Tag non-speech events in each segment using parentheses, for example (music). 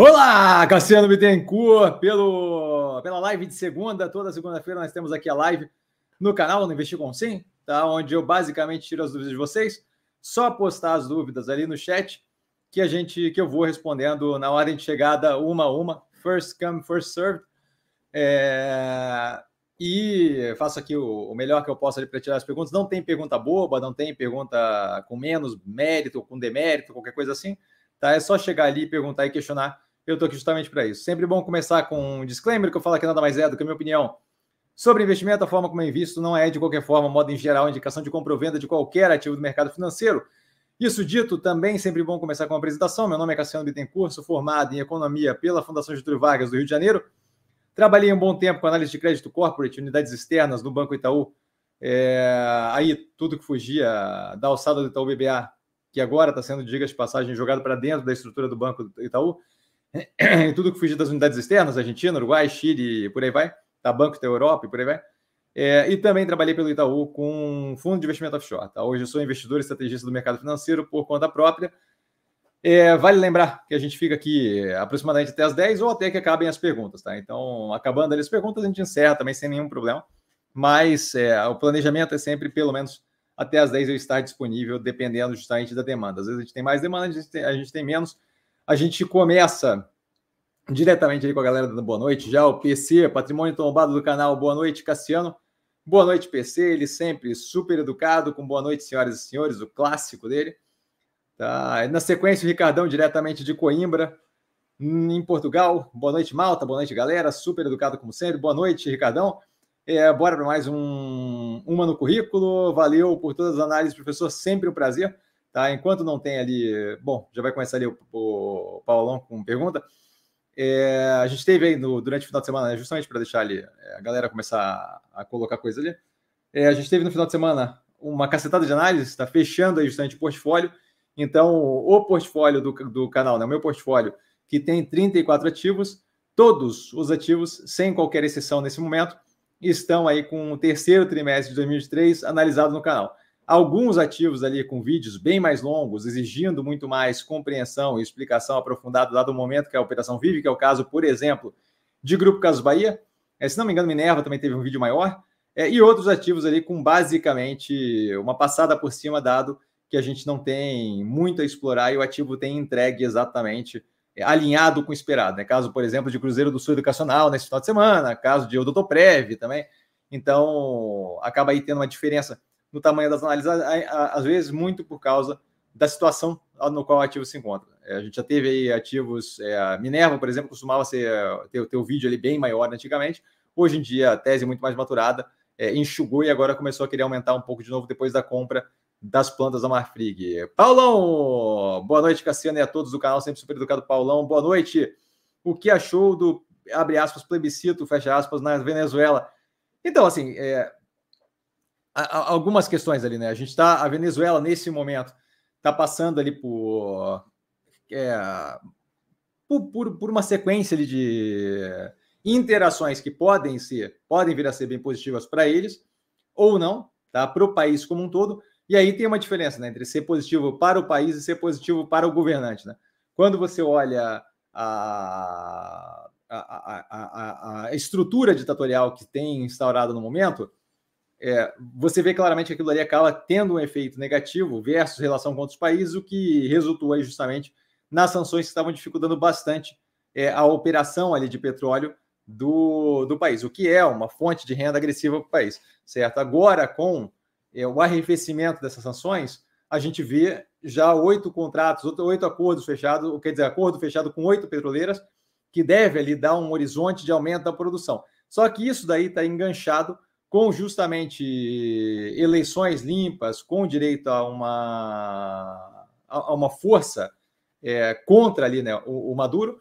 Olá, Cassiano Bittencourt, pelo, pela live de segunda. Toda segunda-feira nós temos aqui a live no canal no Investir com Sim, tá? onde eu basicamente tiro as dúvidas de vocês. Só postar as dúvidas ali no chat que a gente que eu vou respondendo na ordem de chegada uma a uma, first come, first served. É, e faço aqui o, o, melhor que eu posso para tirar as perguntas. Não tem pergunta boba, não tem pergunta com menos mérito, com demérito, qualquer coisa assim. Tá? É só chegar ali, perguntar e questionar eu estou aqui justamente para isso. Sempre bom começar com um disclaimer, que eu falo aqui nada mais é do que a minha opinião sobre investimento, a forma como eu invisto não é, de qualquer forma, modo em geral, indicação de compra ou venda de qualquer ativo do mercado financeiro. Isso dito, também sempre bom começar com uma apresentação. Meu nome é Cassiano Bittencourt, sou formado em Economia pela Fundação Getúlio Vargas do Rio de Janeiro. Trabalhei um bom tempo com análise de crédito corporate, unidades externas no Banco Itaú. É, aí, tudo que fugia da alçada do Itaú BBA, que agora está sendo, diga de passagem, jogado para dentro da estrutura do Banco Itaú, em (clears throat) tudo que fugir das unidades externas, Argentina, Uruguai, Chile por aí vai, tá? Banco da Europa e por aí vai. É, e também trabalhei pelo Itaú com fundo de investimento offshore. Tá? Hoje eu sou investidor e estrategista do mercado financeiro por conta própria. É, vale lembrar que a gente fica aqui aproximadamente até as 10 ou até que acabem as perguntas. Tá? Então, acabando ali as perguntas, a gente encerra também sem nenhum problema. Mas é, o planejamento é sempre, pelo menos, até as 10 eu estar disponível, dependendo justamente da demanda. Às vezes a gente tem mais demanda, a gente tem, a gente tem menos a gente começa diretamente aí com a galera dando boa noite. Já o PC, patrimônio tombado do canal, boa noite, Cassiano. Boa noite, PC. Ele sempre super educado, com boa noite, senhoras e senhores, o clássico dele. Tá. Na sequência, o Ricardão, diretamente de Coimbra, em Portugal. Boa noite, Malta. Boa noite, galera. Super educado, como sempre. Boa noite, Ricardão. É, bora para mais um Uma no Currículo. Valeu por todas as análises, professor. Sempre um prazer. Tá? Enquanto não tem ali. Bom, já vai começar ali o, o Paulão com pergunta. É, a gente teve aí no, durante o final de semana, né, justamente para deixar ali é, a galera começar a, a colocar coisa ali. É, a gente teve no final de semana uma cacetada de análise, está fechando aí justamente o portfólio. Então, o portfólio do, do canal, né, o meu portfólio, que tem 34 ativos, todos os ativos, sem qualquer exceção nesse momento, estão aí com o terceiro trimestre de 2023 analisado no canal alguns ativos ali com vídeos bem mais longos, exigindo muito mais compreensão e explicação aprofundada, dado o momento que a operação vive, que é o caso, por exemplo, de Grupo Casos Bahia. É, se não me engano, Minerva também teve um vídeo maior. É, e outros ativos ali com basicamente uma passada por cima, dado que a gente não tem muito a explorar e o ativo tem entregue exatamente é, alinhado com o esperado. Né? Caso, por exemplo, de Cruzeiro do Sul Educacional nesse final de semana, caso de Odontoprev também. Então, acaba aí tendo uma diferença no tamanho das análises, às vezes muito por causa da situação no qual o ativo se encontra. É, a gente já teve aí ativos, é, Minerva, por exemplo, costumava ser, ter, ter o vídeo ali bem maior antigamente, hoje em dia a tese é muito mais maturada, é, enxugou e agora começou a querer aumentar um pouco de novo depois da compra das plantas da Marfrig. Paulão, boa noite, Cassiano, e a todos do canal, sempre super educado, Paulão, boa noite. O que achou do, abre aspas, plebiscito, fecha aspas, na Venezuela? Então, assim, é, algumas questões ali, né? A gente está, a Venezuela nesse momento está passando ali por, é, por, por, por, uma sequência ali de interações que podem ser, podem vir a ser bem positivas para eles ou não, tá? Para o país como um todo. E aí tem uma diferença, né? Entre ser positivo para o país e ser positivo para o governante, né? Quando você olha a, a, a, a, a estrutura ditatorial que tem instaurado no momento, é, você vê claramente que aquilo ali acaba tendo um efeito negativo versus relação com outros países, o que resultou aí justamente nas sanções que estavam dificultando bastante é, a operação ali de petróleo do, do país, o que é uma fonte de renda agressiva para o país, certo? Agora, com é, o arrefecimento dessas sanções, a gente vê já oito contratos, oito acordos fechados, quer dizer, acordo fechado com oito petroleiras, que deve ali dar um horizonte de aumento da produção. Só que isso daí está enganchado com justamente eleições limpas, com direito a uma, a uma força é, contra ali, né, o, o Maduro,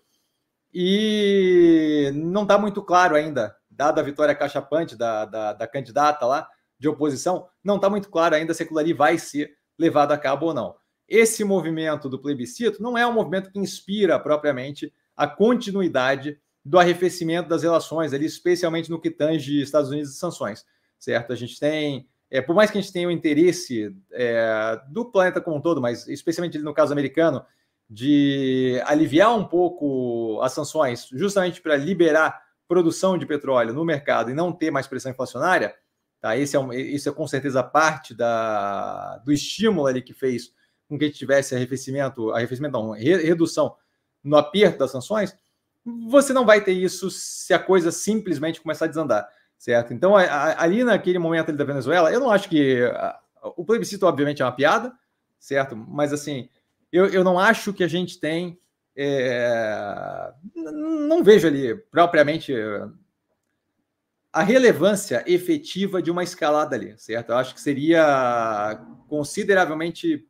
e não está muito claro ainda, dada a vitória cachapante da, da, da candidata lá de oposição, não está muito claro ainda se aquilo ali vai ser levado a cabo ou não. Esse movimento do plebiscito não é um movimento que inspira propriamente a continuidade do arrefecimento das relações, ali, especialmente no que tange Estados Unidos e sanções, certo? A gente tem, é, por mais que a gente tenha o interesse é, do planeta como um todo, mas especialmente no caso americano, de aliviar um pouco as sanções, justamente para liberar produção de petróleo no mercado e não ter mais pressão inflacionária, tá? Esse é, um, isso é com certeza parte da, do estímulo ali que fez com que a gente tivesse arrefecimento, arrefecimento não, redução no aperto das sanções, você não vai ter isso se a coisa simplesmente começar a desandar, certo? Então, ali naquele momento ali da Venezuela, eu não acho que o plebiscito, obviamente, é uma piada, certo? Mas, assim, eu, eu não acho que a gente tem. É, não vejo ali propriamente a relevância efetiva de uma escalada ali, certo? Eu acho que seria consideravelmente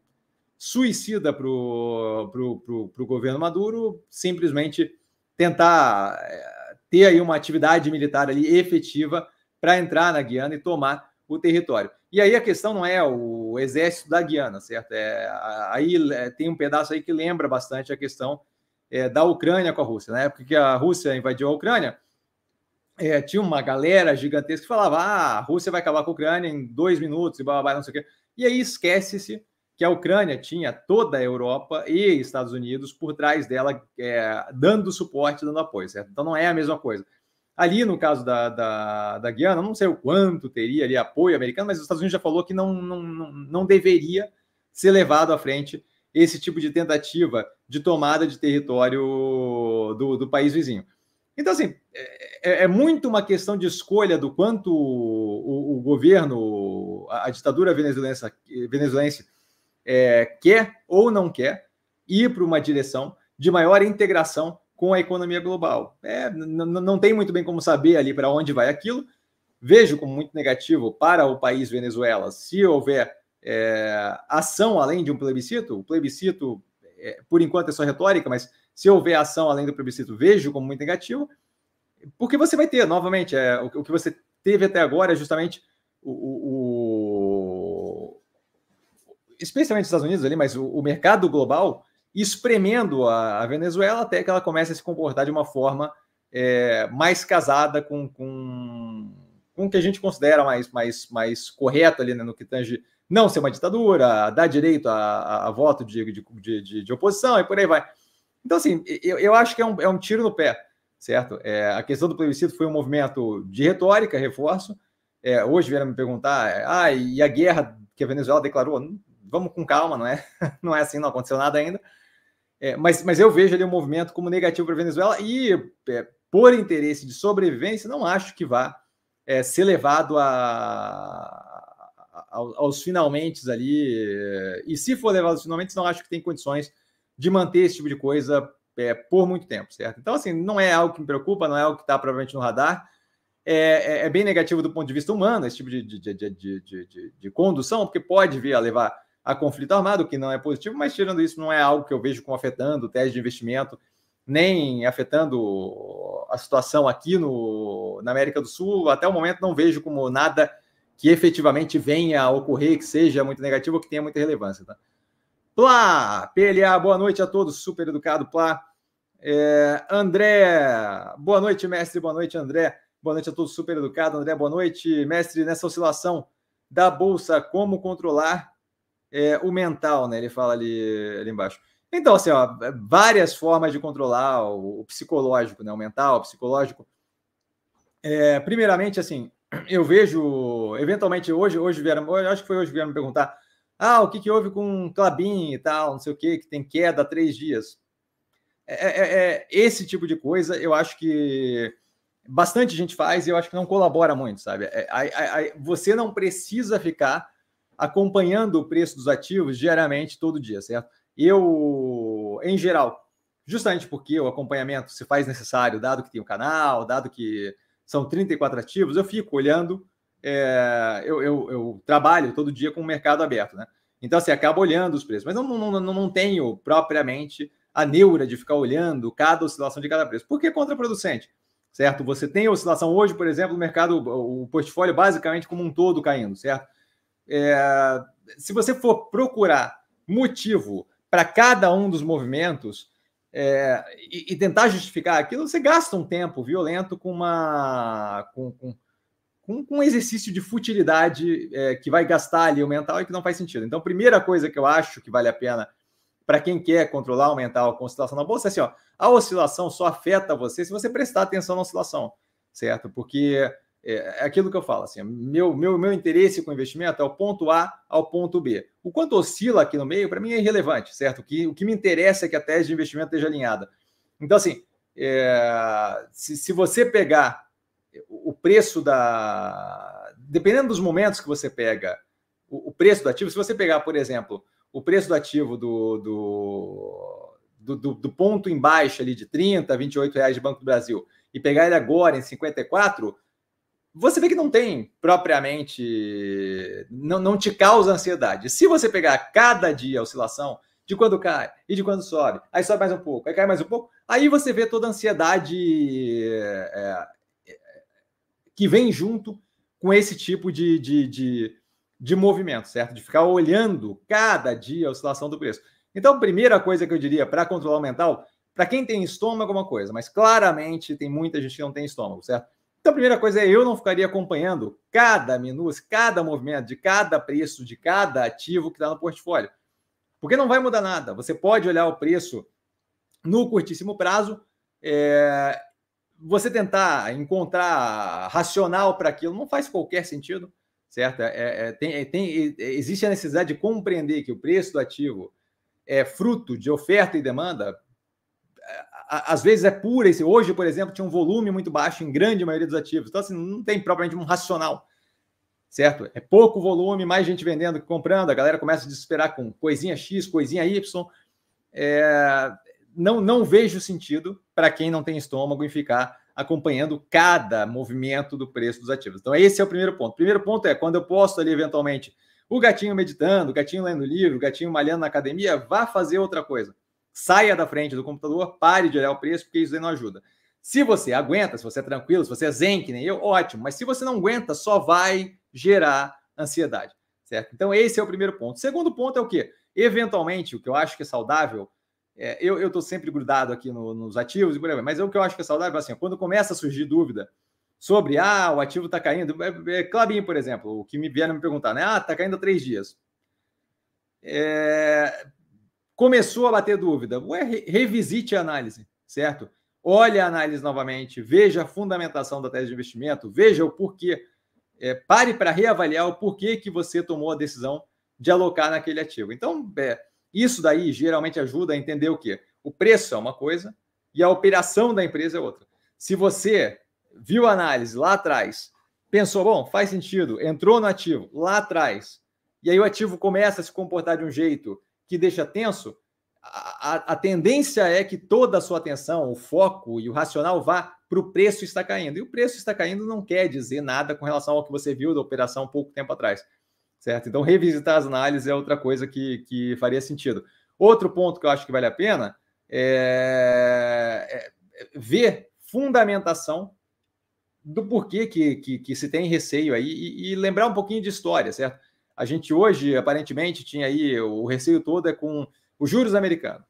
suicida para o governo Maduro simplesmente tentar é, ter aí uma atividade militar ali efetiva para entrar na Guiana e tomar o território. E aí a questão não é o exército da Guiana, certo? É, aí é, tem um pedaço aí que lembra bastante a questão é, da Ucrânia com a Rússia. Na época que a Rússia invadiu a Ucrânia, é, tinha uma galera gigantesca que falava: ah, a Rússia vai acabar com a Ucrânia em dois minutos e blá, blá, blá não sei o quê. E aí esquece-se que a Ucrânia tinha toda a Europa e Estados Unidos por trás dela, é, dando suporte, dando apoio, certo? Então não é a mesma coisa. Ali, no caso da, da, da Guiana, não sei o quanto teria ali apoio americano, mas os Estados Unidos já falou que não, não, não deveria ser levado à frente esse tipo de tentativa de tomada de território do, do país vizinho. Então, assim, é, é, muito uma questão de escolha do quanto o, o governo, a, a ditadura venezuelense, venezuelense é, quer ou não quer ir para uma direção de maior integração com a economia global. É, não tem muito bem como saber ali para onde vai aquilo. Vejo como muito negativo para o país Venezuela se houver é, ação além de um plebiscito. O plebiscito, é, por enquanto, é só retórica, mas se houver ação além do plebiscito, vejo como muito negativo, porque você vai ter, novamente, é, o, o que você teve até agora é justamente o, o, especialmente os Estados Unidos ali, mas o, o mercado global espremendo a, a, Venezuela até que ela comece a se comportar de uma forma é, mais casada com, com, com o que a gente considera mais, mais, mais correto ali né, no que tange não ser uma ditadura, dar direito a, a, a voto de, de, de, de, oposição e por aí vai. Então, assim, eu, eu acho que é um, é um tiro no pé, certo? É, a questão do plebiscito foi um movimento de retórica, reforço. É, hoje vieram me perguntar, ah, e a guerra que a Venezuela declarou? Vamos com calma, não é? (laughs) Não é assim, não aconteceu nada ainda. É, mas, mas eu vejo ali o um movimento como negativo para a Venezuela e, é, por interesse de sobrevivência, não acho que vá é, ser levado a, a, aos finalmente ali. E se for levado aos finalmente, não acho que tem condições de manter esse tipo de coisa é, por muito tempo, certo? Então, assim, não é algo que me preocupa, não é algo que está provavelmente no radar. É, é, é, bem negativo do ponto de vista humano, esse tipo de, de, de, de, de condução, porque pode vir a levar a conflito armado, que não é positivo, mas tirando isso, não é algo que eu vejo como afetando o teste de investimento, nem afetando a situação aqui no, na América do Sul. Até o momento, não vejo como nada que efetivamente venha a ocorrer, que seja muito negativo ou que tenha muita relevância. Tá? Plá, PLA, boa noite a todos, super educado, Plá. É, André, boa noite, mestre, boa noite, André. Boa noite a todos, super educado. André, boa noite, mestre. Nessa oscilação da bolsa, como controlar é, o mental, né? Ele fala ali, ali embaixo. Então, assim, ó, várias formas de controlar o, o psicológico, né? O mental, o psicológico. É, primeiramente, assim, (clears throat) eu vejo, eventualmente, hoje, hoje vieram, acho que foi hoje vieram me perguntar, ah, o que, que houve com Clabin e tal, não sei o que, que tem queda há três dias. É, é, é, esse tipo de coisa, eu acho que bastante gente faz e eu acho que não colabora muito, sabe? É, você não precisa ficar acompanhando o preço dos ativos diariamente, todo dia, certo? Eu, em geral, justamente porque o acompanhamento se faz necessário, dado que tem o canal, dado que são 34 ativos, eu fico olhando, é, eu, eu, eu, trabalho todo dia com o mercado aberto, né? Então, assim, acabo olhando os preços, mas eu não, não, não, não tenho propriamente a neura de ficar olhando cada oscilação de cada preço, porque é contraproducente, certo? Você tem oscilação hoje, por exemplo, o mercado, o portfólio basicamente como um todo caindo, certo? É, se você for procurar motivo para cada um dos movimentos é, e, e, tentar justificar aquilo, você gasta um tempo violento com uma com, com, com, com um exercício de futilidade é, que vai gastar ali o mental e que não faz sentido. Então, primeira coisa que eu acho que vale a pena para quem quer controlar, aumentar a oscilação na bolsa, é assim, ó, a oscilação só afeta você se você prestar atenção na oscilação, certo? Porque é, é aquilo que eu falo, assim, meu, meu, meu interesse com investimento é o ponto A ao ponto B. O quanto oscila aqui no meio, para mim é irrelevante, certo? O que, o que me interessa é que a tese de investimento esteja alinhada. Então, assim, é, se, se você pegar o preço da. Dependendo dos momentos que você pega o, o preço do ativo, se você pegar, por exemplo, o preço do ativo do, do, do, do ponto em baixa ali de 30, 28 reais de Banco do Brasil e pegar ele agora em 54, você vê que não tem propriamente, não, não te causa ansiedade. Se você pegar cada dia a oscilação de quando cai e de quando sobe, aí sobe mais um pouco, aí cai mais um pouco, aí você vê toda a ansiedade é, é, que vem junto com esse tipo de, de, de, de movimento, certo? De ficar olhando cada dia a oscilação do preço. Então, primeira coisa que eu diria para controlar o mental, para quem tem estômago, é uma coisa, mas claramente tem muita gente que não tem estômago, certo? Então, a primeira coisa é eu não ficaria acompanhando cada minúcia, cada movimento de cada preço, de cada ativo que está no portfólio. Porque não vai mudar nada. Você pode olhar o preço no curtíssimo prazo, é, você tentar encontrar racional para aquilo não faz qualquer sentido certo? É, é, é tem, é, tem, existe a necessidade de compreender que o preço do ativo é fruto de oferta e demanda. Às vezes é pura. Hoje, por exemplo, tinha um volume muito baixo em grande maioria dos ativos. Então, assim, não tem propriamente um racional, certo? É pouco volume, mais gente vendendo que comprando. A galera começa a desesperar com coisinha X, coisinha Y. É, não, não vejo sentido para quem não tem estômago em ficar acompanhando cada movimento do preço dos ativos. Então, esse é o primeiro ponto. O primeiro ponto é quando eu posto ali, eventualmente, o gatinho meditando, o gatinho lendo livro, o gatinho malhando na academia, vá fazer outra coisa. Saia da frente do computador, pare de olhar o preço, porque isso aí não ajuda. Se você aguenta, se você é tranquilo, se você é zen, que nem eu, ótimo. Mas se você não aguenta, só vai gerar ansiedade, certo? Então, esse é o primeiro ponto. O segundo ponto é o quê? Eventualmente, o que eu acho que é saudável é, eu estou sempre grudado aqui no, nos ativos e por aí, mas é o que eu acho que é saudável, assim, quando começa a surgir dúvida sobre, ah, o ativo está caindo, é, é, Clabin, por exemplo, o que me vieram me perguntar, né? Ah, está caindo há três dias. É, começou a bater dúvida, ué, revisite a análise, certo? Olhe a análise novamente, veja a fundamentação da tese de investimento, veja o porquê. É, pare para reavaliar o porquê que você tomou a decisão de alocar naquele ativo. Então, é, isso daí geralmente ajuda a entender o quê? O preço é uma coisa e a operação da empresa é outra. Se você viu a análise lá atrás, pensou, bom, faz sentido, entrou no ativo lá atrás, e aí o ativo começa a se comportar de um jeito que deixa tenso, a, a, a tendência é que toda a sua atenção, o foco e o racional vá para o preço está caindo. E o preço está caindo não quer dizer nada com relação ao que você viu da operação pouco tempo atrás certo? Então, revisitar as análises é outra coisa que, que faria sentido. Outro ponto que eu acho que vale a pena é, é, é ver fundamentação do porquê que, que, que, se tem receio aí e, e, lembrar um pouquinho de história, certo? A gente hoje, aparentemente, tinha aí o receio todo é com os juros americanos.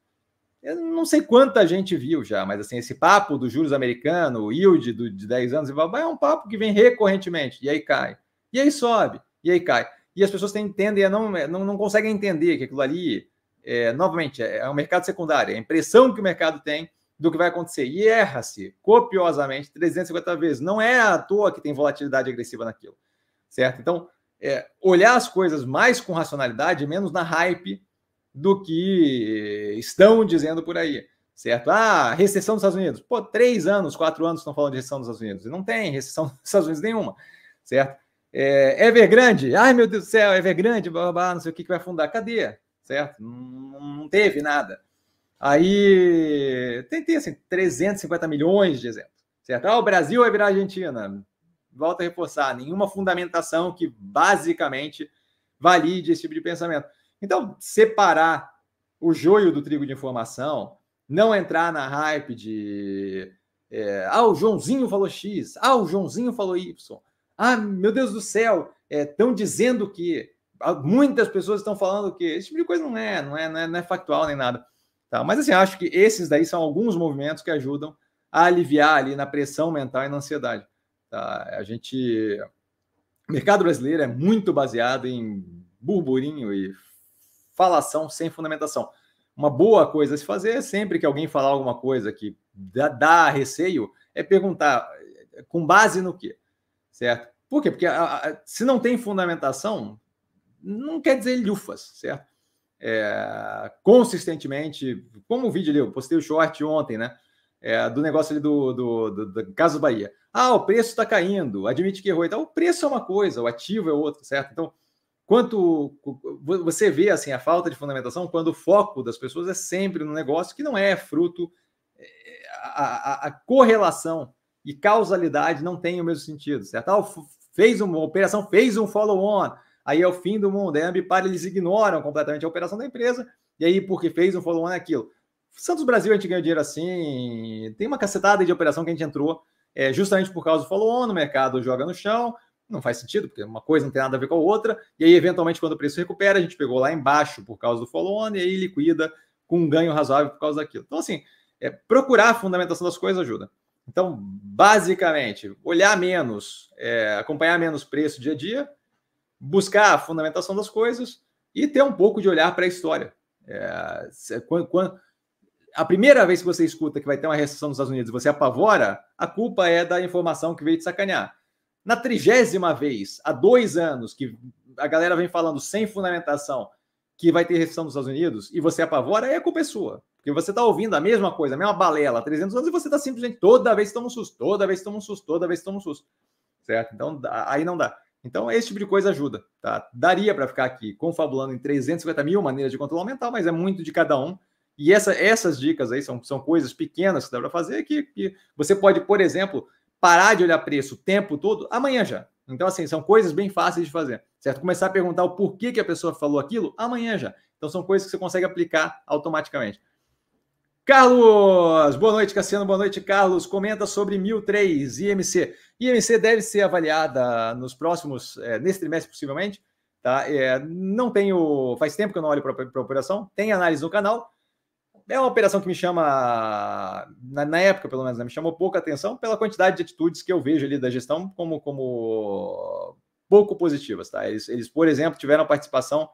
Eu não sei quanta gente viu já, mas assim, esse papo do juros americano, o yield do, de 10 anos, é um papo que vem recorrentemente, e aí cai, e aí sobe, e aí cai e as pessoas entendem, é, não, não, não conseguem entender que aquilo ali, é, novamente, é, é um mercado secundário, é a impressão que o mercado tem do que vai acontecer. E erra-se copiosamente 350 vezes. Não é à toa que tem volatilidade agressiva naquilo, certo? Então, é, olhar as coisas mais com racionalidade, menos na hype do que estão dizendo por aí, certo? Ah, recessão dos Estados Unidos. Pô, três anos, quatro anos estão falando de recessão dos Estados Unidos. E não tem recessão dos Estados Unidos nenhuma, certo? É, Evergrande, ai meu Deus do céu, Evergrande, blá, blá, blá, não sei o que, que vai fundar. Cadê? Certo? Não, não teve nada. Aí tem, tem assim, 350 milhões de exemplos. Certo? Ah, o Brasil vai virar Argentina. Volta a reforçar, nenhuma fundamentação que basicamente valide esse tipo de pensamento. Então, separar o joio do trigo de informação, não entrar na hype de é, ah, o Joãozinho falou X, ah, o Joãozinho falou Y. Ah, meu Deus do céu, estão é, dizendo que muitas pessoas estão falando que esse tipo de coisa não é, não é, não é, não é factual nem nada. Tá? Mas assim, acho que esses daí são alguns movimentos que ajudam a aliviar ali na pressão mental e na ansiedade. Tá? A gente. O mercado brasileiro é muito baseado em burburinho e falação sem fundamentação. uma boa coisa a se fazer, sempre que alguém falar alguma coisa que dá, dá receio, é perguntar com base no quê? Certo? Por quê? Porque a, a, se não tem fundamentação, não quer dizer lufas, certo? É, consistentemente, como o vídeo ali, eu postei o short ontem, né? É, do negócio ali do, do, do, do caso Bahia. Ah, o preço está caindo, admite que errou e tal. O preço é uma coisa, o ativo é outra, certo? Então, quanto você vê assim a falta de fundamentação quando o foco das pessoas é sempre no negócio que não é fruto é, a, a, a correlação e causalidade não tem o mesmo sentido, certo? Ah, fez uma operação, fez um follow-on, aí é o fim do mundo. Aí a Ambipar, eles ignoram completamente a operação da empresa, e aí, porque fez um follow-on, é aquilo. Santos Brasil, a gente ganhou dinheiro assim, tem uma cacetada de operação que a gente entrou é, justamente por causa do follow-on, o mercado joga no chão, não faz sentido, porque uma coisa não tem nada a ver com a outra, e aí, eventualmente, quando o preço recupera, a gente pegou lá embaixo por causa do follow-on, e aí liquida com um ganho razoável por causa daquilo. Então, assim, é, procurar a fundamentação das coisas ajuda. Então, basicamente, olhar menos, é, acompanhar menos preço dia a dia, buscar a fundamentação das coisas e ter um pouco de olhar para a história. É, quando, quando, a primeira vez que você escuta que vai ter uma recessão nos Estados Unidos você apavora, a culpa é da informação que veio te sacanear. Na trigésima vez, há dois anos, que a galera vem falando sem fundamentação que vai ter recessão nos Estados Unidos e você apavora, aí a culpa é sua. Porque você está ouvindo a mesma coisa, a mesma balela há 300 anos e você está simplesmente toda vez toma um susto, toda vez toma um susto, toda vez toma um susto. Certo? Então, aí não dá. Então, esse tipo de coisa ajuda. Tá? Daria para ficar aqui confabulando em 350 mil maneiras de controle mental, mas é muito de cada um. E essa, essas dicas aí são, são coisas pequenas que dá para fazer que, que você pode, por exemplo, parar de olhar preço o tempo todo amanhã já. Então, assim, são coisas bem fáceis de fazer, certo? Começar a perguntar o porquê que a pessoa falou aquilo amanhã já. Então, são coisas que você consegue aplicar automaticamente. Carlos, boa noite, Cassiano, boa noite, Carlos. Comenta sobre 1003 IMC. IMC deve ser avaliada nos próximos, é, nesse trimestre, possivelmente. Tá? É, não tenho, faz tempo que eu não olho para a operação, tem análise no canal. É uma operação que me chama, na, na época pelo menos, né, me chamou pouca atenção pela quantidade de atitudes que eu vejo ali da gestão como, como pouco positivas. Tá? Eles, eles, por exemplo, tiveram participação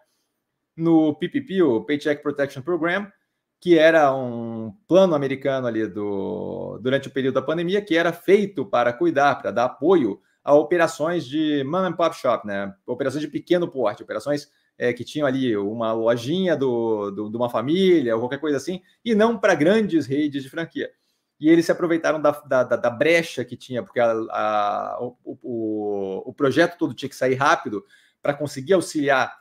no PPP, o Paycheck Protection Program, que era um plano americano ali do, durante o período da pandemia, que era feito para cuidar, para dar apoio a operações de mom and pop shop, né? Operações de pequeno porte, operações é, que tinham ali uma lojinha do, do, de uma família ou qualquer coisa assim, e não para grandes redes de franquia. E eles se aproveitaram da, da, da brecha que tinha, porque a, a, o, o, o projeto todo tinha que sair rápido para conseguir auxiliar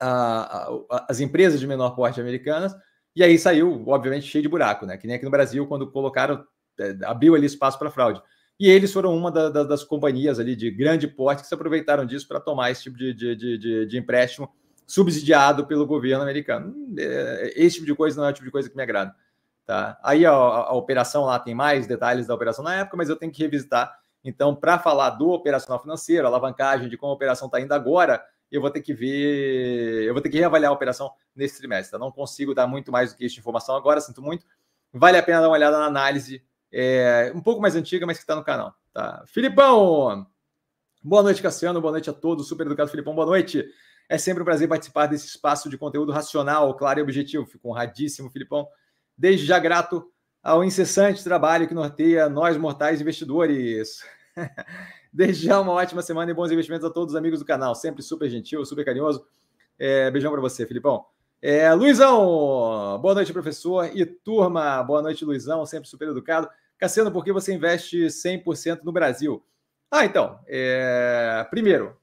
a, as empresas de menor porte americanas e aí saiu, obviamente, cheio de buraco, né? Que nem aqui no Brasil, quando colocaram, é, abriu ali espaço para fraude. E eles foram uma da, da, das companhias ali de grande porte que se aproveitaram disso para tomar esse tipo de, de, de, de, empréstimo subsidiado pelo governo americano. É, esse tipo de coisa não é o tipo de coisa que me agrada. Tá? Aí a, a, operação lá tem mais detalhes da operação na época, mas eu tenho que revisitar. Então, para falar do operacional financeiro, alavancagem, de como a operação está indo agora, eu vou ter que ver, eu vou ter que reavaliar a operação nesse trimestre. Tá? Não consigo dar muito mais do que de informação agora, sinto muito. Vale a pena dar uma olhada na análise, é, um pouco mais antiga, mas que está no canal. Tá? Filipão! Boa noite, Cassiano. Boa noite a todos. Super educado, Filipão. Boa noite. É sempre um prazer participar desse espaço de conteúdo racional, claro e objetivo. Fico honradíssimo, Filipão. Desde já grato ao incessante trabalho que norteia nós, mortais investidores. (laughs) Desde já, uma ótima semana e bons investimentos a todos os amigos do canal. Sempre super gentil, super carinhoso. É, beijão para você, Filipão. É, Luizão, boa noite, professor. E turma, boa noite, Luizão, sempre super educado. Cassiano, por que você investe 100% no Brasil? Ah, então, é, primeiro,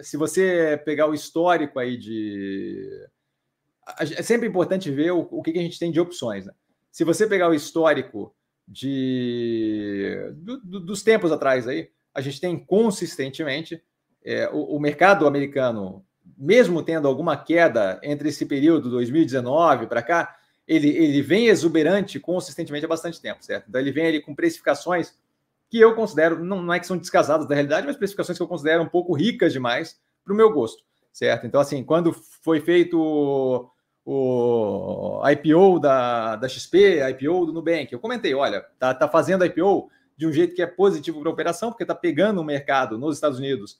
se você pegar o histórico aí de. É sempre importante ver o, o que, a gente tem de opções. Né? Se você pegar o histórico de do, do, dos tempos atrás aí, a gente tem consistentemente é, o, o, mercado americano, mesmo tendo alguma queda entre esse período 2019 para cá, ele, ele vem exuberante consistentemente há bastante tempo, certo? Então ele vem ali com precificações que eu considero, não, não é que são descasadas da realidade, mas precificações que eu considero um pouco ricas demais para o meu gosto, certo? Então, assim, quando foi feito o, IPO da, da XP, IPO do Nubank, eu comentei, olha, tá, tá fazendo IPO de um jeito que é positivo para a operação, porque está pegando o mercado nos Estados Unidos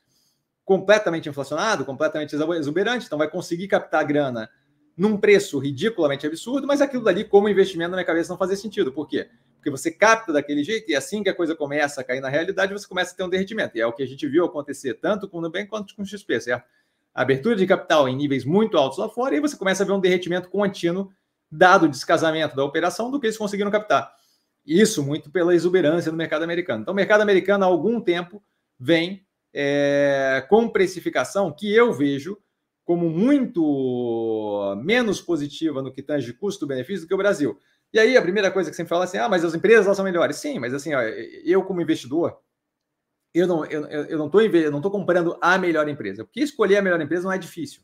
completamente inflacionado, completamente exuberante, então vai conseguir captar grana num preço ridiculamente absurdo, mas aquilo dali, como investimento na minha cabeça, não fazia sentido. Por quê? Porque você capta daquele jeito e assim que a coisa começa a cair na realidade, você começa a ter um derretimento. E é o que a gente viu acontecer tanto com o Nubank quanto com o XP, certo? Abertura de capital em níveis muito altos lá fora, e você começa a ver um derretimento contínuo, dado o descasamento da operação, do que eles conseguiram captar. Isso muito pela exuberância do mercado americano. Então, o mercado americano, há algum tempo, vem é, com precificação que eu vejo como muito menos positiva no que tange custo-benefício do que o Brasil. E aí a primeira coisa que você fala é assim, ah, mas as empresas elas são melhores. Sim, mas assim, ó, eu como investidor, eu não eu, eu não eu não comprando a melhor empresa, porque escolher a melhor empresa não é difícil,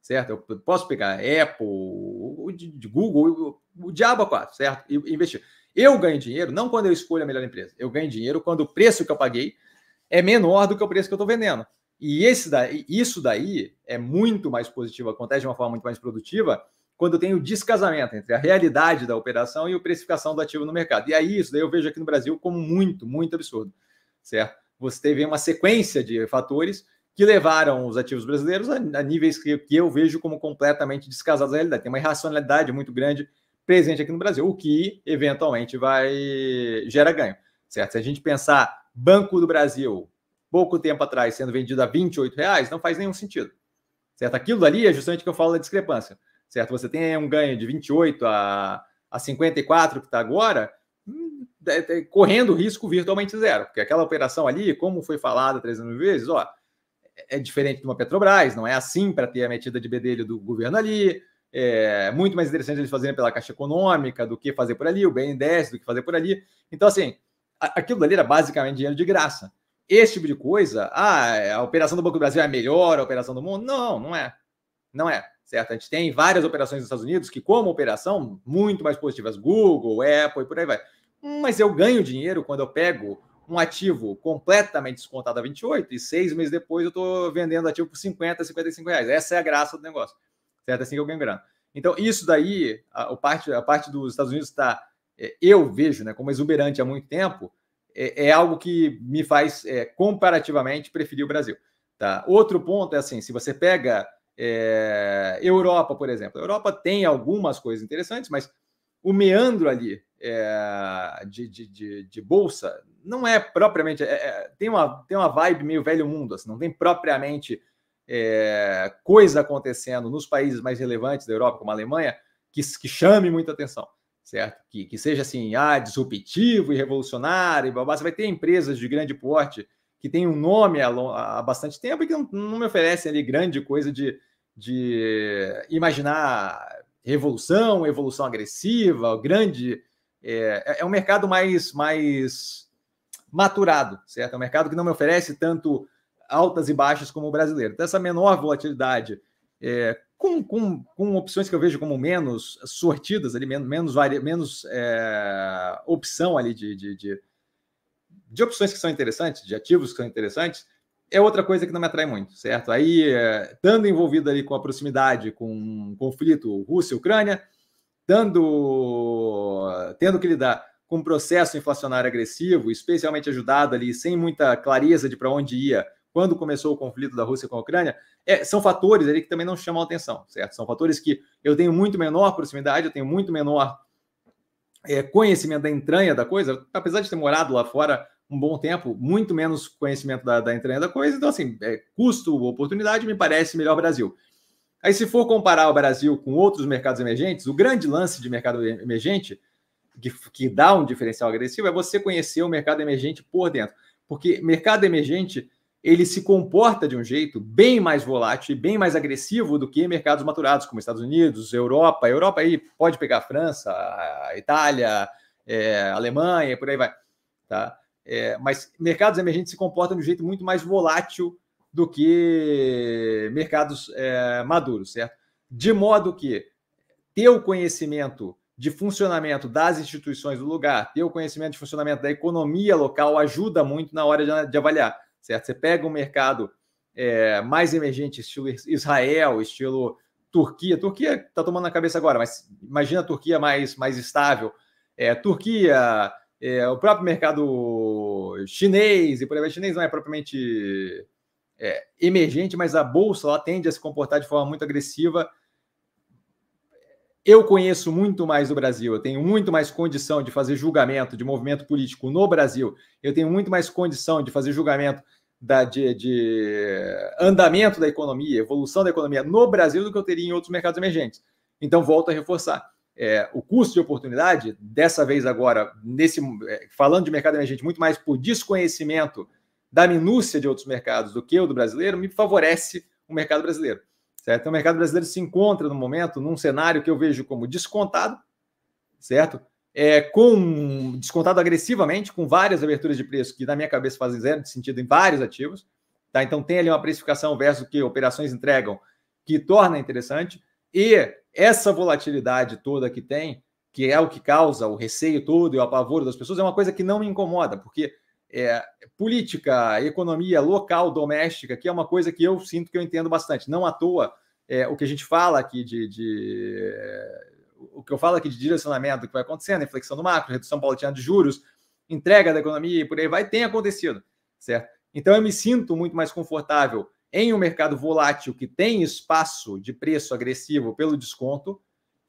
certo? Eu posso pegar Apple, o Google, o, diabo 4, certo? E investir. Eu ganho dinheiro não quando eu escolho a melhor empresa. Eu ganho dinheiro quando o preço que eu paguei é menor do que o preço que eu estou vendendo. E esse daí, isso daí é muito mais positivo, acontece de uma forma muito mais produtiva quando tem o descasamento entre a realidade da operação e a precificação do ativo no mercado. E aí, isso daí eu vejo aqui no Brasil como muito, muito absurdo, certo? Você teve uma sequência de fatores que levaram os ativos brasileiros a, a níveis que, que, eu vejo como completamente descasados da realidade. Tem uma irracionalidade muito grande presente aqui no Brasil, o que eventualmente vai gera ganho, certo? Se a gente pensar Banco do Brasil, pouco tempo atrás, sendo vendido a 28 reais, não faz nenhum sentido. Certo? Aquilo ali é justamente que eu falo da discrepância. Certo? Você tem um ganho de 28 a, a 54 que está agora, hum, é, é, correndo risco virtualmente zero. Porque aquela operação ali, como foi falado 300 mil vezes, ó, é diferente de uma Petrobras, não é assim para ter a metida de bedelho do governo ali. É muito mais interessante eles fazerem pela Caixa Econômica do que fazer por ali, o BNDES do que fazer por ali. Então, assim, aquilo ali era basicamente dinheiro de graça. Esse tipo de coisa, ah, a operação do Banco do Brasil é a melhor operação do mundo? Não, não é. Não é, certo? A gente tem várias operações nos Estados Unidos que, como operação, muito mais positivas. Google, Apple e por aí vai. Mas eu ganho dinheiro quando eu pego um ativo completamente descontado a 28 e seis meses depois eu estou vendendo ativo por 50, 55 reais. Essa é a graça do negócio, certo? Assim que eu ganho grana. Então, isso daí, a, a parte, a parte dos Estados Unidos está é, eu vejo né, como exuberante há muito tempo, é, é algo que me faz é, comparativamente preferir o Brasil. Tá? Outro ponto é assim: se você pega é, Europa, por exemplo, a Europa tem algumas coisas interessantes, mas o meandro ali é, de, de, de, de, bolsa não é propriamente. É, é, tem, uma, tem uma vibe meio velho mundo, assim, não tem propriamente coisa acontecendo nos países mais relevantes da Europa, como a Alemanha, que, que chame muita atenção certo? Que, que seja assim, ah, disruptivo e revolucionário, e babá. Você vai ter empresas de grande porte que têm um nome há, há bastante tempo e que não, não, me oferecem ali grande coisa de, de imaginar revolução, evolução agressiva, grande. É, é, é um mercado mais, mais maturado, certo? É um mercado que não me oferece tanto altas e baixas como o brasileiro. Então, essa menor volatilidade é, com, com, com opções que eu vejo como menos sortidas ali, menos, menos, menos é, opção ali de, de, de, de, opções que são interessantes, de ativos que são interessantes, é outra coisa que não me atrai muito, certo? Aí, é, estando envolvido ali com a proximidade com um conflito Rússia-Ucrânia, dando, tendo que lidar com um processo inflacionário agressivo, especialmente ajudado ali, sem muita clareza de para onde ia quando começou o conflito da Rússia com a Ucrânia, é, são fatores ali que também não chamam atenção, certo? São fatores que eu tenho muito menor proximidade, eu tenho muito menor é, conhecimento da entranha da coisa, apesar de ter morado lá fora um bom tempo, muito menos conhecimento da, da entranha da coisa, então, assim, é, custo, oportunidade, me parece melhor Brasil. Aí, se for comparar o Brasil com outros mercados emergentes, o grande lance de mercado emergente, que, que dá um diferencial agressivo, é você conhecer o mercado emergente por dentro. Porque mercado emergente ele se comporta de um jeito bem mais volátil e bem mais agressivo do que mercados maturados, como Estados Unidos, Europa. Europa aí pode pegar a França, a Itália, é, a Alemanha, por aí vai. Tá? É, mas mercados emergentes se comportam de um jeito muito mais volátil do que mercados é, maduros, certo? De modo que ter o conhecimento de funcionamento das instituições do lugar, ter o conhecimento de funcionamento da economia local ajuda muito na hora de, de avaliar certo? Você pega um mercado é, mais emergente, estilo Israel, estilo Turquia. Turquia está tomando na cabeça agora, mas imagina a Turquia mais, mais estável. É, Turquia, é, o próprio mercado chinês, e por aí vai, chinês não é propriamente é, emergente, mas a bolsa lá tende a se comportar de forma muito agressiva eu conheço muito mais do Brasil, eu tenho muito mais condição de fazer julgamento de movimento político no Brasil, eu tenho muito mais condição de fazer julgamento da, de, de, andamento da economia, evolução da economia no Brasil do que eu teria em outros mercados emergentes. Então, volto a reforçar. É, o custo de oportunidade, dessa vez agora, nesse é, falando de mercado emergente, muito mais por desconhecimento da minúcia de outros mercados do que o do brasileiro, me favorece o mercado brasileiro. Certo? O mercado brasileiro se encontra no momento num cenário que eu vejo como descontado, certo? É, com descontado agressivamente, com várias aberturas de preço que, na minha cabeça, fazem zero sentido em vários ativos. Tá? Então, tem ali uma precificação versus o que operações entregam que torna interessante. E essa volatilidade toda que tem, que é o que causa o receio todo e o apavoro das pessoas, é uma coisa que não me incomoda, porque é, política, economia local, doméstica, que é uma coisa que eu sinto que eu entendo bastante. Não à toa, é, o que a gente fala aqui de, de, o que eu falo aqui de direcionamento que vai acontecendo, inflexão do macro, redução paulatina de juros, entrega da economia e por aí vai, tem acontecido, certo? Então eu me sinto muito mais confortável em um mercado volátil que tem espaço de preço agressivo pelo desconto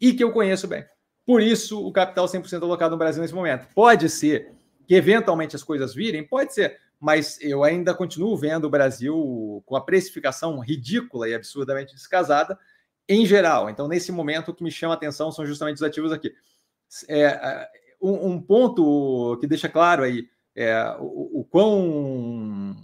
e que eu conheço bem. Por isso, o capital 100% alocado no Brasil nesse momento. Pode ser que eventualmente as coisas virem? Pode ser, mas eu ainda continuo vendo o Brasil com a precificação ridícula e absurdamente descasada em geral. Então, nesse momento, o que me chama a atenção são justamente os ativos aqui. É, um, um ponto que deixa claro aí é, o, o, quão,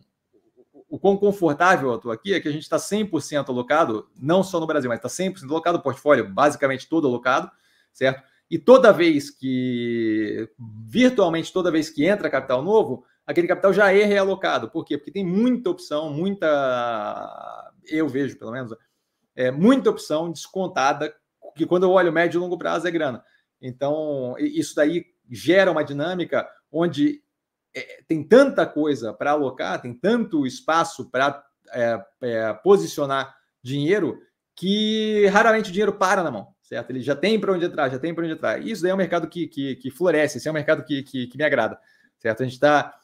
o quão confortável eu estou aqui é que a gente está 100% alocado, não só no Brasil, mas está 100% alocado, o portfólio basicamente todo alocado, certo? E toda vez que, virtualmente toda vez que entra capital novo, aquele capital já é realocado. Por quê? Porque tem muita opção, muita. Eu vejo, pelo menos, é, muita opção descontada, que quando eu olho médio e longo prazo é grana. Então, isso daí gera uma dinâmica onde é, tem tanta coisa para alocar, tem tanto espaço para é, é, posicionar dinheiro, que raramente o dinheiro para na mão certo? Ele já tem para onde entrar, já tem para onde entrar. Isso daí é um mercado que, que, que floresce, esse é um mercado que, que, que me agrada, certo? A gente está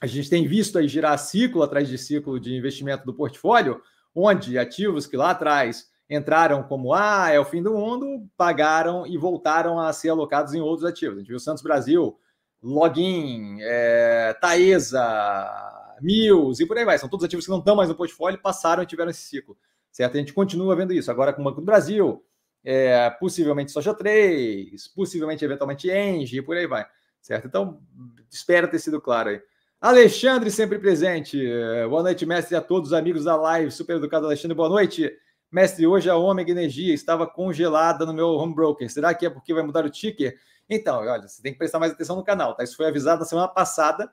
a gente tem visto aí girar ciclo atrás de ciclo de investimento do portfólio, onde ativos que lá atrás entraram como ah, é o fim do mundo, pagaram e voltaram a ser alocados em outros ativos. A gente viu Santos Brasil, Login, é, Taesa, Mills e por aí vai. São todos ativos que não estão mais no portfólio, passaram e tiveram esse ciclo. Certo? A gente continua vendo isso. Agora com o Banco do Brasil, é, possivelmente Soja 3, possivelmente, eventualmente, Engie, por aí vai, certo? Então, espero ter sido claro aí. Alexandre, sempre presente. Boa noite, mestre, a todos os amigos da live. Super educado, Alexandre, boa noite. Mestre, hoje a Ômega Energia estava congelada no meu home broker. Será que é porque vai mudar o ticker? Então, olha, você tem que prestar mais atenção no canal, tá? Isso foi avisado na semana passada.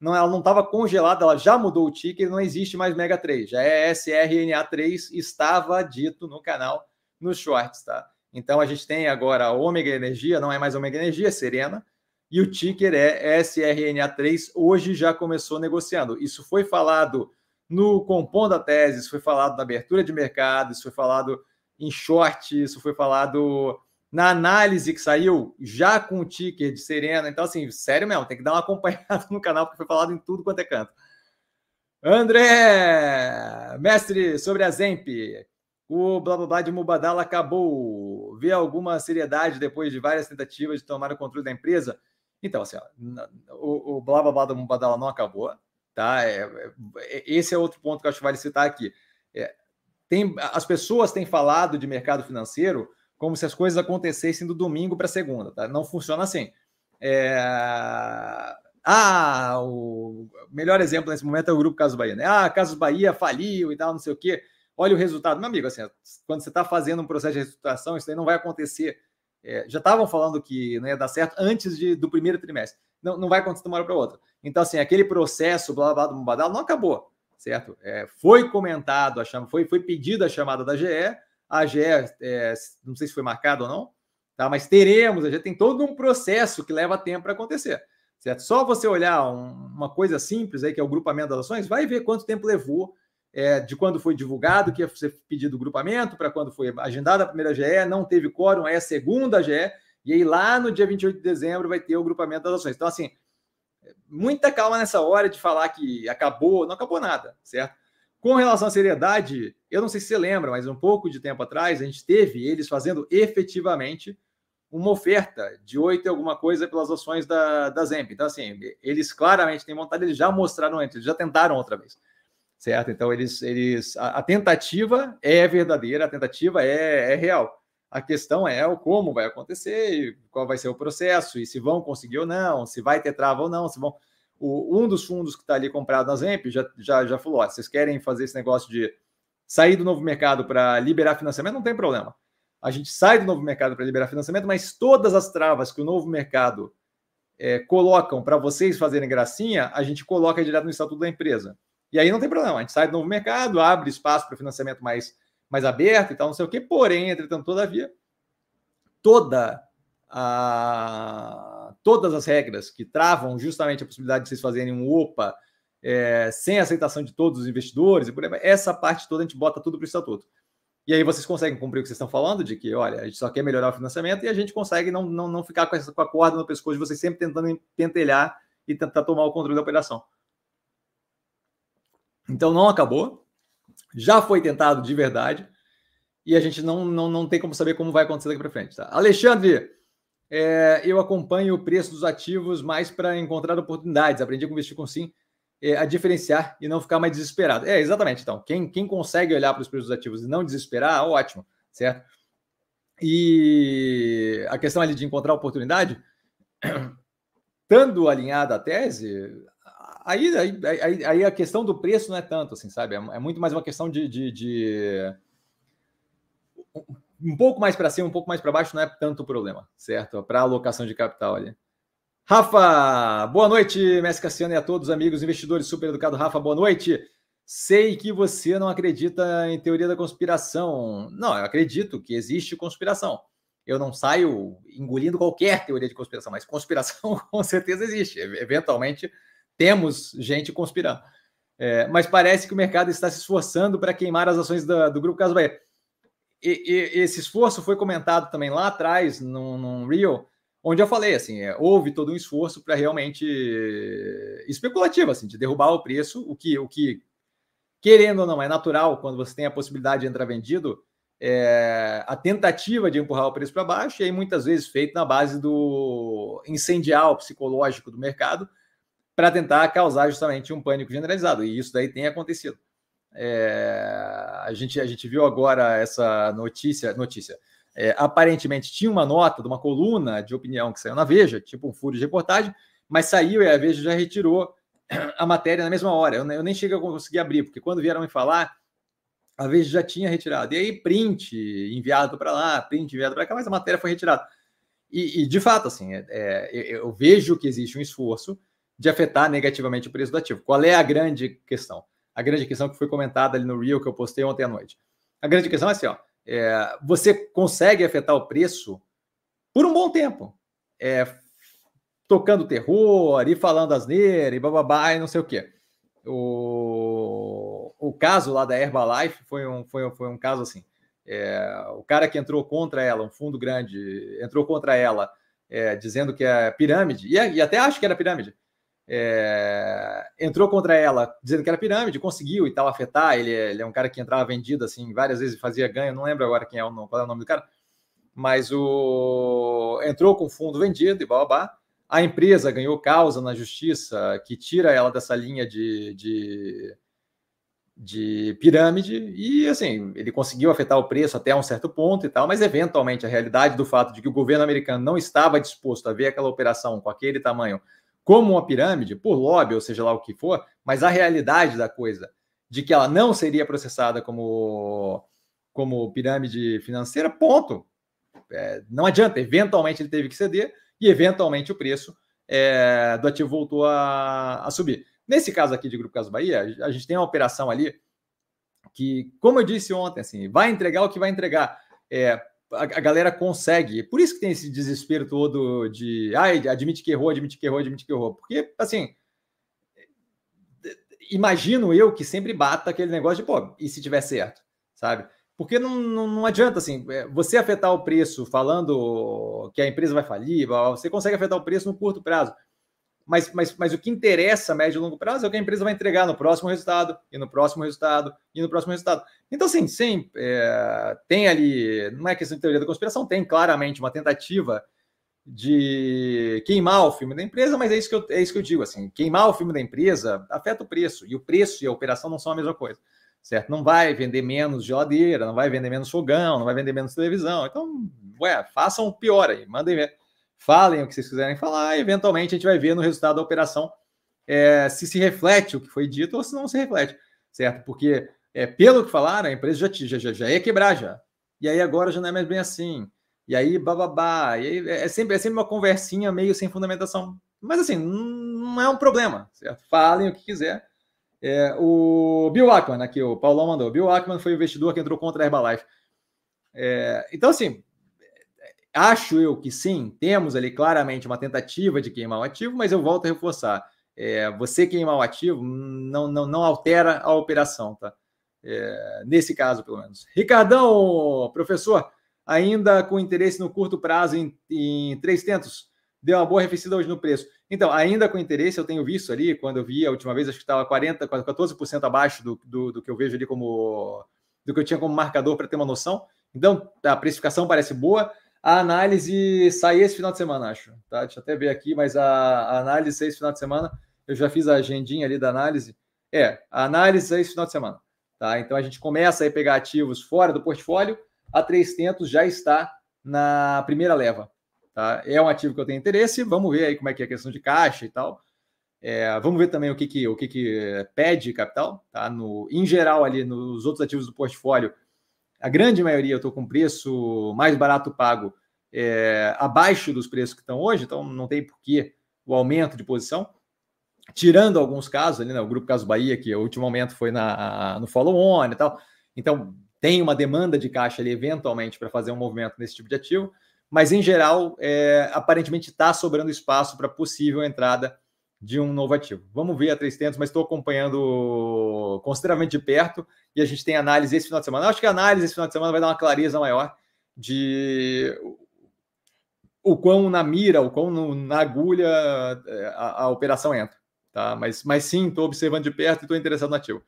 Não, ela não estava congelada, ela já mudou o ticker, não existe mais Mega 3. Já é SRNA3, estava dito no canal nos shorts, tá? Então a gente tem agora a Ômega Energia, não é mais Ômega Energia, é Serena, e o ticker é SRNA3, hoje já começou negociando. Isso foi falado no compondo a tese, isso foi falado na abertura de mercado, isso foi falado em short, isso foi falado na análise que saiu já com o ticker de Serena. Então, assim, sério mesmo, tem que dar uma (laughs) acompanhada no canal, porque foi falado em tudo quanto é canto. André, mestre, sobre a Zemp, o blá blá blá de Mubadala acabou. Vê alguma seriedade depois de várias tentativas de tomar o controle da empresa? Então, assim, ó, o, o blá blá blá do Mubadala não acabou, tá? É, é, esse é outro ponto que eu acho que vale citar aqui. É, tem, as pessoas têm falado de mercado financeiro como se as coisas acontecessem do domingo para segunda, tá? Não funciona assim. É... Ah, o melhor exemplo nesse momento é o Grupo Caso Bahia, né? Ah, Caso Bahia faliu e tal, não sei o quê olha o resultado. Meu amigo, assim, quando você está fazendo um processo de reestruturação, isso aí não vai acontecer. É, já estavam falando que não ia dar certo antes de, do primeiro trimestre. Não, não vai acontecer de uma hora para outra. Então, assim, aquele processo, blá, blá, blá, Mubadal, não acabou, certo? É, foi comentado, a chama, foi, foi pedida a chamada da GE, a GE, é, não sei se foi marcado ou não, tá? mas teremos, a gente tem todo um processo que leva tempo para acontecer, certo? Só você olhar um, uma coisa simples aí, que é o grupamento das ações, vai ver quanto tempo levou é, de quando foi divulgado que ia ser pedido grupamento, para quando foi agendada a primeira GE, não teve quórum, é a segunda GE, e aí lá no dia 28 de dezembro vai ter o grupamento das ações. Então, assim, muita calma nessa hora de falar que acabou, não acabou nada, certo? Com relação à seriedade, eu não sei se você lembra, mas um pouco de tempo atrás, a gente teve eles fazendo efetivamente uma oferta de oito e alguma coisa pelas ações da, da Zemp. Então, assim, eles claramente têm vontade, eles já mostraram antes, eles já tentaram outra vez. Certo? Então, eles. eles a, a tentativa é verdadeira, a tentativa é, é real. A questão é o como vai acontecer, qual vai ser o processo, e se vão conseguir ou não, se vai ter trava ou não, se vão. O, um dos fundos que está ali comprado na Zemp já, já, já falou: ó, vocês querem fazer esse negócio de sair do novo mercado para liberar financiamento, não tem problema a gente sai do novo mercado para liberar financiamento, mas todas as travas que o novo mercado é, colocam para vocês fazerem gracinha, a gente coloca direto no estatuto da empresa. E aí não tem problema, a gente sai do novo mercado, abre espaço para financiamento mais, mais aberto e tal, não sei o quê. Porém, entretanto, todavia, toda a, todas as regras que travam justamente a possibilidade de vocês fazerem um OPA é, sem aceitação de todos os investidores e por aí, essa parte toda a gente bota tudo para o estatuto. E aí vocês conseguem cumprir o que vocês estão falando, de que, olha, a gente só quer melhorar o financiamento e a gente consegue não, não, não ficar com, essa, com a corda no pescoço de vocês sempre tentando pentelhar e tentar tomar o controle da operação. Então não acabou, já foi tentado de verdade e a gente não, não, não tem como saber como vai acontecer daqui para frente. Tá? Alexandre, é, eu acompanho o preço dos ativos mais para encontrar oportunidades. Aprendi a investir com sim é, a diferenciar e não ficar mais desesperado. É, exatamente. Então, quem, quem consegue olhar para os preços ativos e não desesperar, ótimo, certo? E a questão ali de encontrar oportunidade, (clears throat) estando alinhada a tese, aí, aí, aí, aí, a questão do preço não é tanto, assim, sabe? É, é muito mais uma questão de, de, de... um pouco mais para cima, um pouco mais para baixo, não é tanto o problema, certo? Para alocação de capital ali. Rafa, boa noite, Mestre Cassiano e a todos os amigos investidores super educados. Rafa, boa noite. Sei que você não acredita em teoria da conspiração. Não, eu acredito que existe conspiração. Eu não saio engolindo qualquer teoria de conspiração, mas conspiração (laughs) com certeza existe. Eventualmente temos gente conspirando. É, mas parece que o mercado está se esforçando para queimar as ações do Grupo Caso Bahia. E, e, esse esforço foi comentado também lá atrás, num, num Rio, onde eu falei assim, é, houve todo um esforço para realmente especulativo, assim, de derrubar o preço, o que, o que querendo ou não é natural quando você tem a possibilidade de entrar vendido, é, a tentativa de empurrar o preço para baixo, e aí muitas vezes feito na base do incendial psicológico do mercado para tentar causar justamente um pânico generalizado, e isso daí tem acontecido. É, a, gente, a gente viu agora essa notícia, notícia é, aparentemente tinha uma nota de uma coluna de opinião que saiu na Veja, tipo um furo de reportagem, mas saiu e a Veja já retirou (clears throat) a matéria na mesma hora. Eu, eu nem cheguei a conseguir abrir, porque quando vieram me falar, a Veja já tinha retirado. E aí, print enviado para lá, print enviado para cá, mas a matéria foi retirada. E, e de fato, assim, é, é, eu vejo que existe um esforço de afetar negativamente o preço do ativo. Qual é a grande questão? A grande questão que foi comentada ali no Rio que eu postei ontem à noite. A grande questão é assim, ó é, você consegue afetar o preço por um bom tempo. É, tocando terror e falando asneira e bababá e não sei o quê. O, o caso lá da Herbalife foi um, foi, foi um caso assim. É, o cara que entrou contra ela, um fundo grande, entrou contra ela, é, dizendo que é pirâmide, e, e até acho que era pirâmide, é, entrou contra ela dizendo que era pirâmide, conseguiu e tal afetar. Ele, é, ele é um cara que entrava vendido assim várias vezes e fazia ganho. Não lembro agora quem é o nome, qual é o nome do cara, mas o entrou com fundo vendido e babá. A empresa ganhou causa na justiça que tira ela dessa linha de, de, de pirâmide e assim ele conseguiu afetar o preço até um certo ponto e tal, mas eventualmente a realidade do fato de que o governo americano não estava disposto a ver aquela operação com aquele tamanho como uma pirâmide, por lobby, ou seja lá o que for, mas a realidade da coisa, de que ela não seria processada como, como pirâmide financeira, ponto. É, não adianta, eventualmente ele teve que ceder e eventualmente o preço é, do ativo voltou a, a, subir. Nesse caso aqui de Grupo Caso Bahia, a gente tem uma operação ali que, como eu disse ontem, assim, vai entregar o que vai entregar. É, a, galera consegue. Por isso que tem esse desespero todo de ai, admite que errou, admite que errou, admite que errou. Porque, assim, imagino eu que sempre bata aquele negócio de, pô, e se tiver certo, sabe? Porque não, não, não adianta, assim, é, você afetar o preço falando que a empresa vai falir, você consegue afetar o preço no curto prazo. Mas, mas, mas o que interessa a médio e longo prazo é o que a empresa vai entregar no próximo resultado, e no próximo resultado, e no próximo resultado. Então, assim, sim, é, tem ali, não é questão de teoria da conspiração, tem claramente uma tentativa de queimar o filme da empresa, mas é isso que eu, é isso que eu digo, assim, queimar o filme da empresa afeta o preço, e o preço e a operação não são a mesma coisa, certo? Não vai vender menos geladeira, não vai vender menos fogão, não vai vender menos televisão, então, ué, façam pior aí, mandem ver falem o que vocês quiserem falar, e eventualmente a gente vai ver no resultado da operação é, se se reflete o que foi dito ou se não se reflete, certo? Porque, é, pelo que falaram, a empresa já, já, já ia quebrar já. E aí agora já não é mais bem assim. E aí, bababá. E aí é, sempre, é sempre uma conversinha meio sem fundamentação. Mas assim, não é um problema, certo? Falem o que quiser. É, o Bill Ackman, aqui, o Paulão mandou. Bill Ackman foi o investidor que entrou contra a Herbalife. É, então, assim, Acho eu que sim, temos ali claramente uma tentativa de queimar o ativo, mas eu volto a reforçar. É, você queimar o ativo não, não, não altera a operação, tá? É, nesse caso, pelo menos. Ricardão, professor, ainda com interesse no curto prazo em, em três tentos, deu uma boa arrefecida hoje no preço. Então, ainda com interesse, eu tenho visto ali, quando eu vi a última vez, acho que estava 40, 14% abaixo do, do, do, que eu vejo ali como do que eu tinha como marcador para ter uma noção. Então, a precificação parece boa. A análise sai esse final de semana, acho. Tá? Deixa eu até ver aqui, mas a, a análise sai esse final de semana. Eu já fiz a agendinha ali da análise. É, a análise sai esse final de semana. Tá? Então a gente começa a pegar ativos fora do portfólio. A 300 já está na primeira leva. Tá? É um ativo que eu tenho interesse. Vamos ver aí como é que é a questão de caixa e tal. É, vamos ver também o que, que, o que, que pede capital. Tá? No, em geral, ali nos outros ativos do portfólio, a grande maioria eu estou com preço mais barato pago é, abaixo dos preços que estão hoje, então não tem porquê o aumento de posição. Tirando alguns casos ali, né, o Grupo Caso Bahia, que o último aumento foi na, no follow-on e tal. Então, tem uma demanda de caixa ali, eventualmente, para fazer um movimento nesse tipo de ativo, mas em geral, é, aparentemente está sobrando espaço para possível entrada de um novo ativo. Vamos ver a 300, mas estou acompanhando consideravelmente de perto e a gente tem análise esse final de semana. Eu acho que a análise esse final de semana vai dar uma clareza maior de o quão na mira, o quão no, na agulha é, a, a, operação entra. Tá? Mas, mas sim, estou observando de perto e estou interessado no ativo.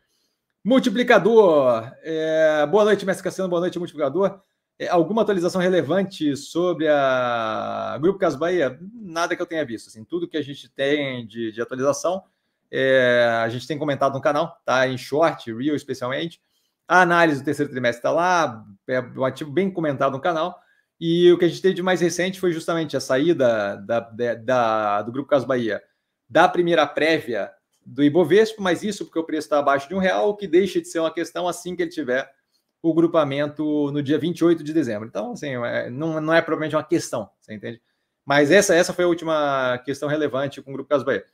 Multiplicador. É, boa noite, Mestre Cassiano. Boa noite, multiplicador. É, alguma atualização relevante sobre a Grupo Cas Bahia? Nada que eu tenha visto. Assim, tudo que a gente tem de, de atualização, é, a gente tem comentado no canal, tá? Em short, real especialmente. A análise do terceiro trimestre está lá, é um ativo bem comentado no canal. E o que a gente teve de mais recente foi justamente a saída da, da, da do Grupo Cas Bahia da primeira prévia do Ibovespa, mas isso porque o preço está abaixo de um real, o que deixa de ser uma questão assim que ele tiver o grupamento no dia 28 de dezembro. Então, assim, é, não, não é propriamente uma questão, você entende? Mas essa, essa foi a última questão relevante com o Grupo Caso Bahia.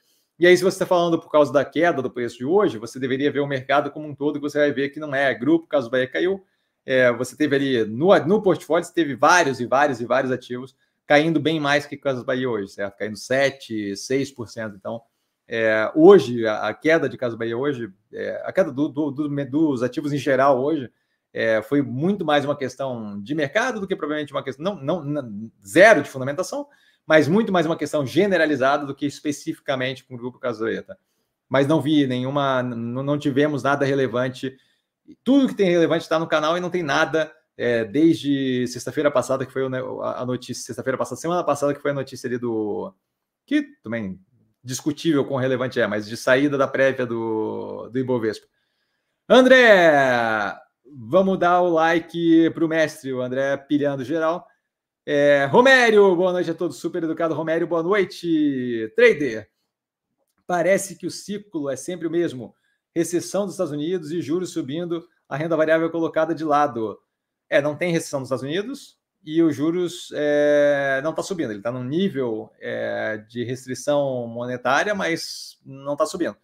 E aí, se você está falando por causa da queda do preço de hoje, você deveria ver o mercado como um todo, que você vai ver que não é Grupo Caso Bahia caiu. É, você teve ali no, no portfólio, você teve vários e vários e vários ativos caindo bem mais que Casas Bahia hoje, certo? Caindo 7%, 6%. Então, é, hoje, a, a, queda de Casas Bahia hoje, é, a queda do, do, do, dos ativos em geral hoje, é, foi muito mais uma questão de mercado do que provavelmente uma questão, não, não, não, zero de fundamentação, mas muito mais uma questão generalizada do que especificamente com o grupo Casoeta. Mas não vi nenhuma, não, tivemos nada relevante. Tudo que tem relevante está no canal e não tem nada é, desde sexta-feira passada, que foi a notícia, sexta-feira passada, semana passada, que foi a notícia ali do. que também discutível quão relevante é, mas de saída da prévia do, do Ibovespa. André, Vamos dar o like para o mestre, o André pilhando geral. É, Romério, boa noite a todos. Super educado, Romério, boa noite. Trader, parece que o ciclo é sempre o mesmo. Recessão dos Estados Unidos e juros subindo, a renda variável colocada de lado. É, não tem recessão nos Estados Unidos e os juros é, não está subindo. Ele está num nível é, de restrição monetária, mas não está subindo.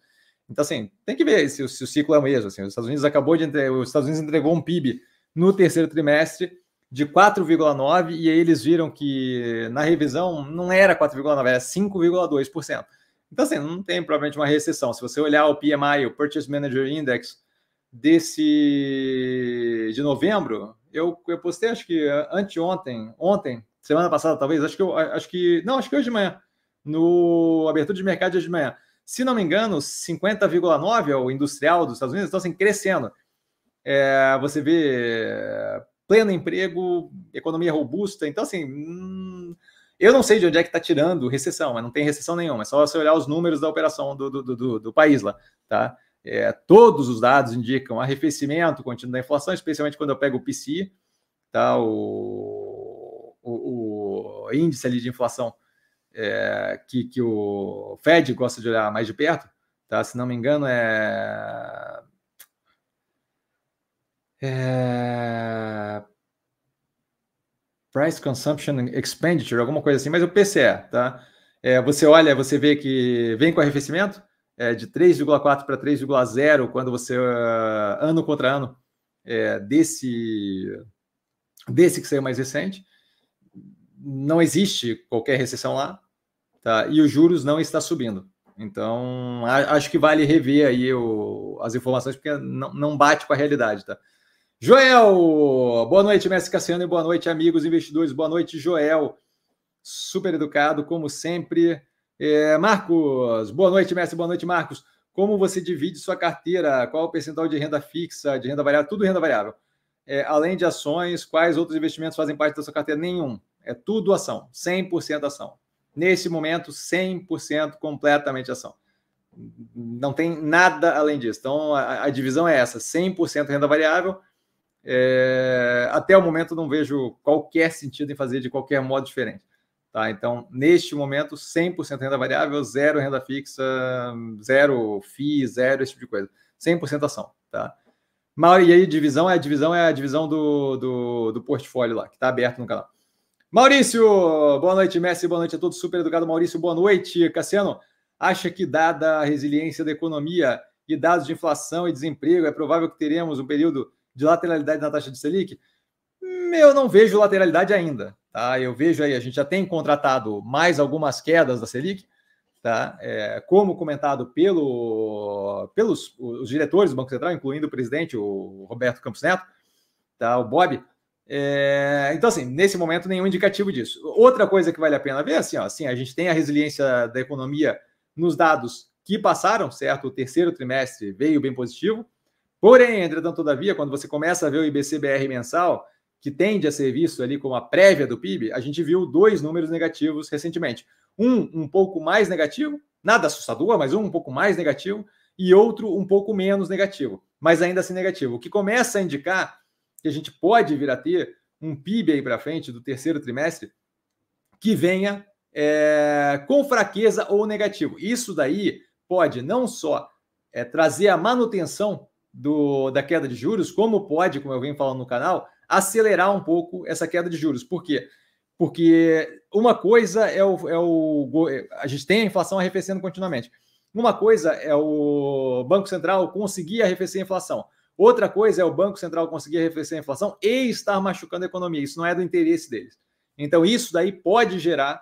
Então, assim, tem que ver se, se o ciclo é o mesmo. Assim, os Estados Unidos acabou de entre... os Estados Unidos entregou um PIB no terceiro trimestre de 4,9 e aí eles viram que na revisão não era 4,9, era 5,2%. Então, assim, não tem provavelmente uma recessão. Se você olhar o PMI, o Purchase Manager Index desse de novembro, eu, eu postei acho que anteontem, ontem, semana passada talvez, acho que eu acho que não, acho que hoje de manhã no abertura de mercado de manhã. Se não me engano, 50,9 é o industrial dos Estados Unidos, então assim, crescendo. É, você vê pleno emprego, economia robusta. Então, assim, hum, eu não sei de onde é que está tirando recessão, mas não tem recessão nenhuma. É só você olhar os números da operação do, do, do, do país lá, tá? É, todos os dados indicam arrefecimento contínuo da inflação, especialmente quando eu pego o PCI, tá? O, o, o índice ali de inflação é, que, que o Fed gosta de olhar mais de perto, tá? Se não me engano, é. É Price Consumption Expenditure, alguma coisa assim, mas o PCE, tá? É, você olha, você vê que vem com arrefecimento é, de 3,4 para 3,0 quando você, uh, ano contra ano, é, desse, desse que saiu mais recente. Não existe qualquer recessão lá, tá? E os juros não está subindo. Então, acho que vale rever aí o, as informações, porque não, não bate com a realidade, tá? Joel, boa noite, mestre Cassiano, e boa noite, amigos investidores. Boa noite, Joel. Super educado, como sempre. É, Marcos, boa noite, mestre. Boa noite, Marcos. Como você divide sua carteira? Qual o percentual de renda fixa, de renda variável? Tudo renda variável. É, além de ações, quais outros investimentos fazem parte da sua carteira? Nenhum. É tudo ação, 100% ação. Nesse momento, 100% completamente ação. Não tem nada além disso. Então, a, a divisão é essa: 100% renda variável, é, até o momento não vejo qualquer sentido em fazer de qualquer modo diferente. Tá? Então, neste momento, 100% renda variável, zero renda fixa, zero FII, zero esse tipo de coisa. 100% ação. Tá? E aí, divisão é a divisão é a divisão do, do, do portfólio lá, que está aberto no canal. Maurício, boa noite, Messi, boa noite a todos. Super educado, Maurício, boa noite. Cassiano, acha que, dada a resiliência da economia e dados de inflação e desemprego, é provável que teremos um período de lateralidade na taxa de Selic? Eu não vejo lateralidade ainda. Tá? Eu vejo aí, a gente já tem contratado mais algumas quedas da Selic, tá? É, como comentado pelo, pelos os diretores do Banco Central, incluindo o presidente, o Roberto Campos Neto, tá? o Bob. É, então, assim, nesse momento, nenhum indicativo disso. Outra coisa que vale a pena ver, assim, ó, assim, a gente tem a resiliência da economia nos dados que passaram, certo? O terceiro trimestre veio bem positivo, Porém, entretanto, todavia, quando você começa a ver o IBCBR mensal, que tende a ser visto ali como a prévia do PIB, a gente viu dois números negativos recentemente. Um um pouco mais negativo, nada assustador, mas um um pouco mais negativo, e outro um pouco menos negativo, mas ainda assim negativo. O que começa a indicar que a gente pode vir a ter um PIB aí para frente do terceiro trimestre que venha é, com fraqueza ou negativo. Isso daí pode não só é, trazer a manutenção do, da queda de juros, como pode, como eu venho falando no canal, acelerar um pouco essa queda de juros. Por quê? Porque uma coisa é o, é o. A gente tem a inflação arrefecendo continuamente. Uma coisa é o Banco Central conseguir arrefecer a inflação. Outra coisa é o Banco Central conseguir arrefecer a inflação e estar machucando a economia. Isso não é do interesse deles. Então, isso daí pode gerar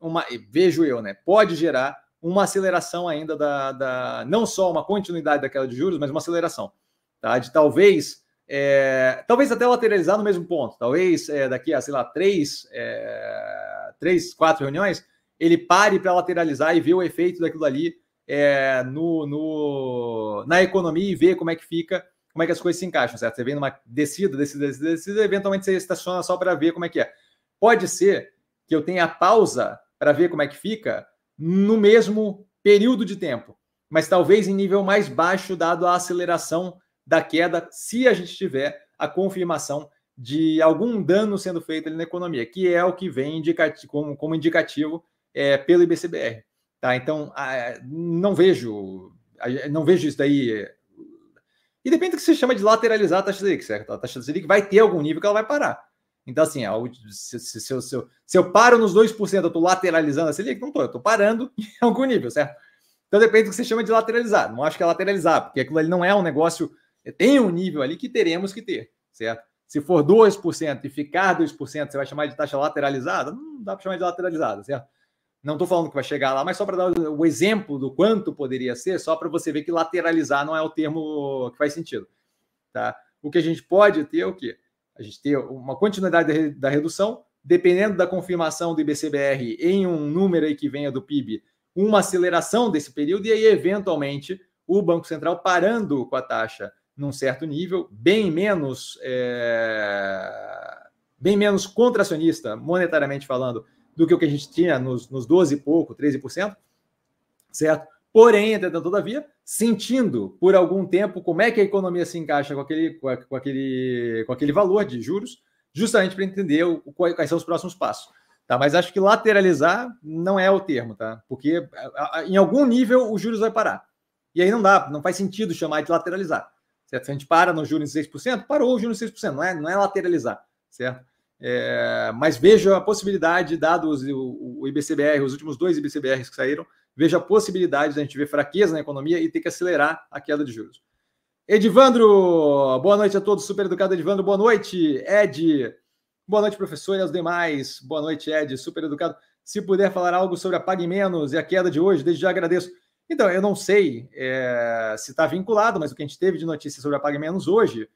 uma. Vejo eu, né? Pode gerar uma aceleração ainda da, da, não só uma continuidade da queda de juros, mas uma aceleração, tá? De talvez é, talvez até lateralizar no mesmo ponto, talvez é, daqui a sei lá três, é, três, quatro reuniões ele pare para lateralizar e ver o efeito daquilo ali é, no, no, na economia e ver como é que fica, como é que as coisas se encaixam, certo? Você vem numa descida, descida, descida, descida eventualmente você estaciona só para ver como é que é. Pode ser que eu tenha pausa para ver como é que fica no mesmo período de tempo, mas talvez em nível mais baixo, dado a aceleração da queda, se a gente tiver a confirmação de algum dano sendo feito ali na economia, que é o que vem indicativo, como, como indicativo é, pelo IBCBR. Tá? Então, não vejo, não vejo isso daí. E depende do que você chama de lateralizar a taxa Selic, certo? A taxa Selic vai ter algum nível que ela vai parar. Então, assim, se, se, se, eu, se, eu, se eu paro nos 2%, eu estou lateralizando a Selic? Não estou, eu estou parando (laughs) em algum nível, certo? Então depende do que você chama de lateralizar. Não acho que é lateralizar, porque aquilo ali não é um negócio. Tem um nível ali que teremos que ter, certo? Se for 2% e ficar 2%, você vai chamar de taxa lateralizada? Não dá para chamar de lateralizada, certo? Não estou falando que vai chegar lá, mas só para dar o exemplo do quanto poderia ser, só para você ver que lateralizar não é o termo que faz sentido. Tá? O que a gente pode ter é o quê? A gente ter uma continuidade da redução dependendo da confirmação do IBCBR em um número aí que venha do PIB, uma aceleração desse período e aí, eventualmente, o Banco Central parando com a taxa num certo nível, bem menos, é, bem menos contracionista, monetariamente falando, do que o que a gente tinha nos, nos 12 e pouco, 13%, certo? Porém, entretanto, todavia, sentindo por algum tempo como é que a economia se encaixa com aquele, com aquele, com aquele valor de juros, justamente para entender o, quais são os próximos passos. Tá? Mas acho que lateralizar não é o termo, tá? Porque em algum nível os juros vai parar. E aí não dá, não faz sentido chamar de lateralizar. Certo? Se a gente para no juros em 6%, parou o juros em 6%, não é, não é lateralizar, certo? É, mas vejo a possibilidade, dados o, o IBCBR, os últimos dois IBCBRs que saíram, vejo a possibilidade de a gente ver fraqueza na economia e ter que acelerar a queda de juros. Edivandro, boa noite a todos, super educado Edivandro, boa noite, Ed, boa noite, professor, e aos demais, boa noite, Ed, super educado. Se puder falar algo sobre a Pague Menos e a queda de hoje, desde já agradeço. Então, eu não sei é, se está vinculado, mas o que a gente teve de notícia sobre a Pague Menos hoje,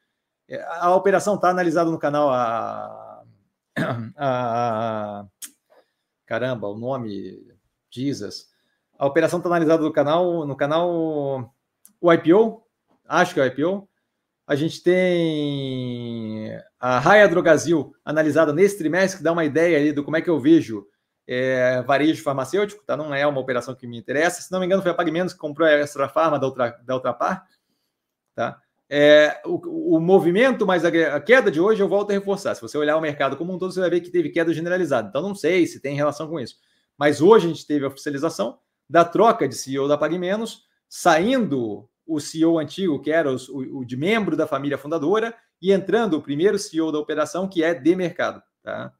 é, a operação está analisada no canal. (clears throat) A, a, caramba, o nome, Jesus. A operação está analisada no canal, no canal o IPO, acho que é o IPO. A gente tem a Raia Drogazil analisada nesse trimestre, que dá uma ideia ali do como é que eu vejo é, varejo farmacêutico, tá? Não é uma operação que me interessa. Se não me engano, foi a PagMenos que comprou a Extra Farma da outra, da outra par, tá? É, o, o, movimento, mas a, queda de hoje eu volto a reforçar. Se você olhar o mercado como um todo, você vai ver que teve queda generalizada. Então, não sei se tem relação com isso. Mas hoje a gente teve a oficialização da troca de CEO da PagMenos, saindo o CEO antigo, que era o, o, de membro da família fundadora, e entrando o primeiro CEO da operação, que é de mercado. Tá?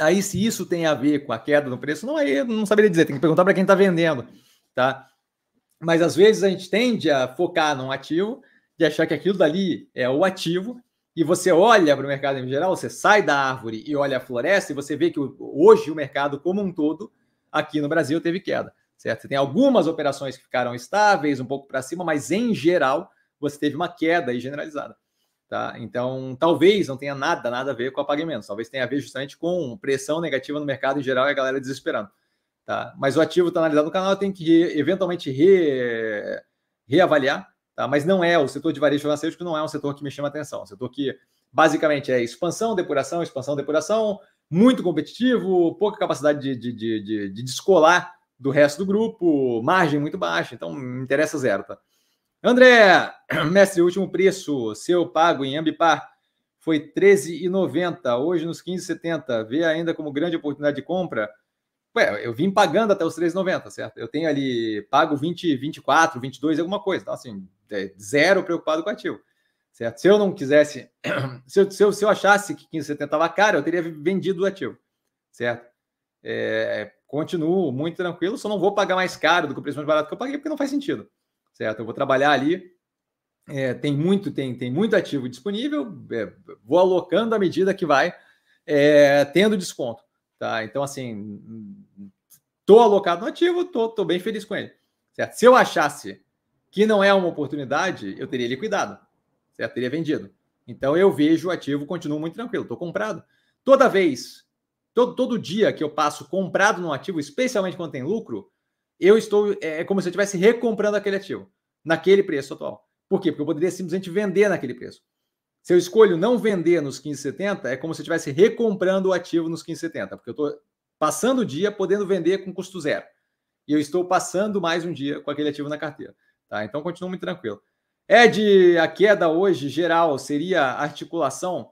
Aí, se isso tem a ver com a queda no preço, não, aí eu não saberia dizer, tem que perguntar para quem está vendendo, tá? Mas às vezes a gente tende a focar num ativo, de achar que aquilo dali é o ativo, e você olha para o mercado em geral, você sai da árvore e olha a floresta, e você vê que hoje o mercado como um todo, aqui no Brasil, teve queda, certo? Você tem algumas operações que ficaram estáveis, um pouco para cima, mas em geral você teve uma queda generalizada. Tá? Então, talvez não tenha nada, nada a ver com apagamentos. Talvez tenha a ver justamente com pressão negativa no mercado em geral e a galera desesperando. Tá? Mas o ativo está analisado no canal, tem que eventualmente re, reavaliar. Tá? Mas não é o setor de varejo farmacêutico, não é um setor que me chama atenção. É um setor que basicamente é expansão, depuração, expansão, depuração, muito competitivo, pouca capacidade de, de, de, de, de descolar do resto do grupo, margem muito baixa, então me interessa zero. Tá? André, (clears throat) mestre, o último preço seu pago em Ambipar foi R$ 13,90, hoje nos 15,70. Vê ainda como grande oportunidade de compra? Ué, eu vim pagando até os 3,90, certo? Eu tenho ali pago 20, 24, 22, alguma coisa. Então, assim, é zero preocupado com o ativo, certo? Se eu não quisesse, (clears throat) se eu, se eu, se eu achasse que 15,70 estava caro, eu teria vendido o ativo, certo? É, continuo muito tranquilo, só não vou pagar mais caro do que o preço mais barato que eu paguei, porque não faz sentido certo? Eu vou trabalhar ali, é, tem muito tem, tem muito ativo disponível, é, vou alocando à medida que vai é, tendo desconto, tá? Então, assim, tô alocado no ativo, tô bem feliz com ele, certo? Se eu achasse que não é uma oportunidade, eu teria liquidado, certo? Teria vendido. Então, eu vejo o ativo, continuo muito tranquilo, tô comprado. Toda vez, todo, todo dia que eu passo comprado no ativo, especialmente quando tem lucro, eu estou. É, é como se eu estivesse recomprando aquele ativo naquele preço atual. Por quê? Porque eu poderia simplesmente vender naquele preço. Se eu escolho não vender nos 15,70, é como se eu estivesse recomprando o ativo nos 15,70, porque eu estou passando o dia podendo vender com custo zero. E eu estou passando mais um dia com aquele ativo na carteira. Tá? Então, continuo muito tranquilo. Ed, a queda hoje geral seria articulação?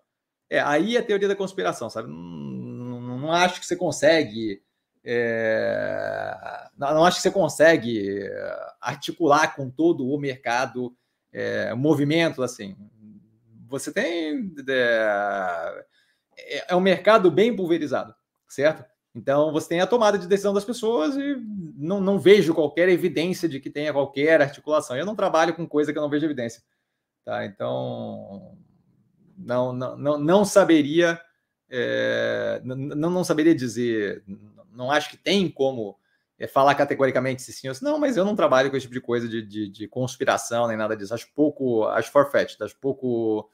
É, aí é a teoria da conspiração, sabe? Não, não, acho que você consegue é, não, não, acho que você consegue é, articular com todo o mercado é, movimento assim. Você tem é, é, um mercado bem pulverizado, certo? Então você tem a tomada de decisão das pessoas e não, não vejo qualquer evidência de que tenha qualquer articulação. Eu não trabalho com coisa que eu não vejo evidência, tá? Então não não, não, não saberia é, não, não saberia dizer não acho que tem como é, falar categoricamente se sim ou se não, mas eu não trabalho com esse tipo de coisa de, de, de conspiração nem nada disso. Acho pouco, acho forfeit, acho pouco,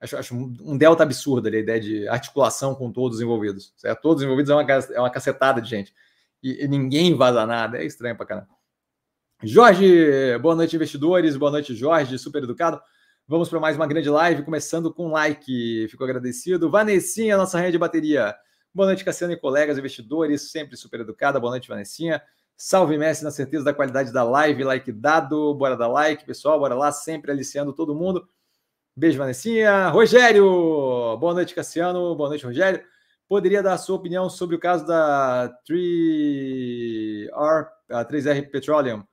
Acho, acho um delta absurdo ali, a ideia de articulação com todos os envolvidos. Certo? Todos os envolvidos é uma, é uma cacetada de gente. E, e ninguém vaza nada. É estranho pra caramba. Jorge, boa noite, investidores. Boa noite, Jorge, super educado. Vamos para mais uma grande live, começando com um like. Fico agradecido. Vanessinha, nossa rede de bateria. Boa noite, Cassiano e colegas investidores, sempre super educada. Boa noite, Vanessinha. Salve, Messi, na certeza da qualidade da live. Like dado. Bora dar like, pessoal. Bora lá, sempre aliciando todo mundo. Beijo, Vanessinha. Rogério, boa noite, Cassiano. Boa noite, Rogério. Poderia dar a sua opinião sobre o caso da 3R, 3R Petroleum?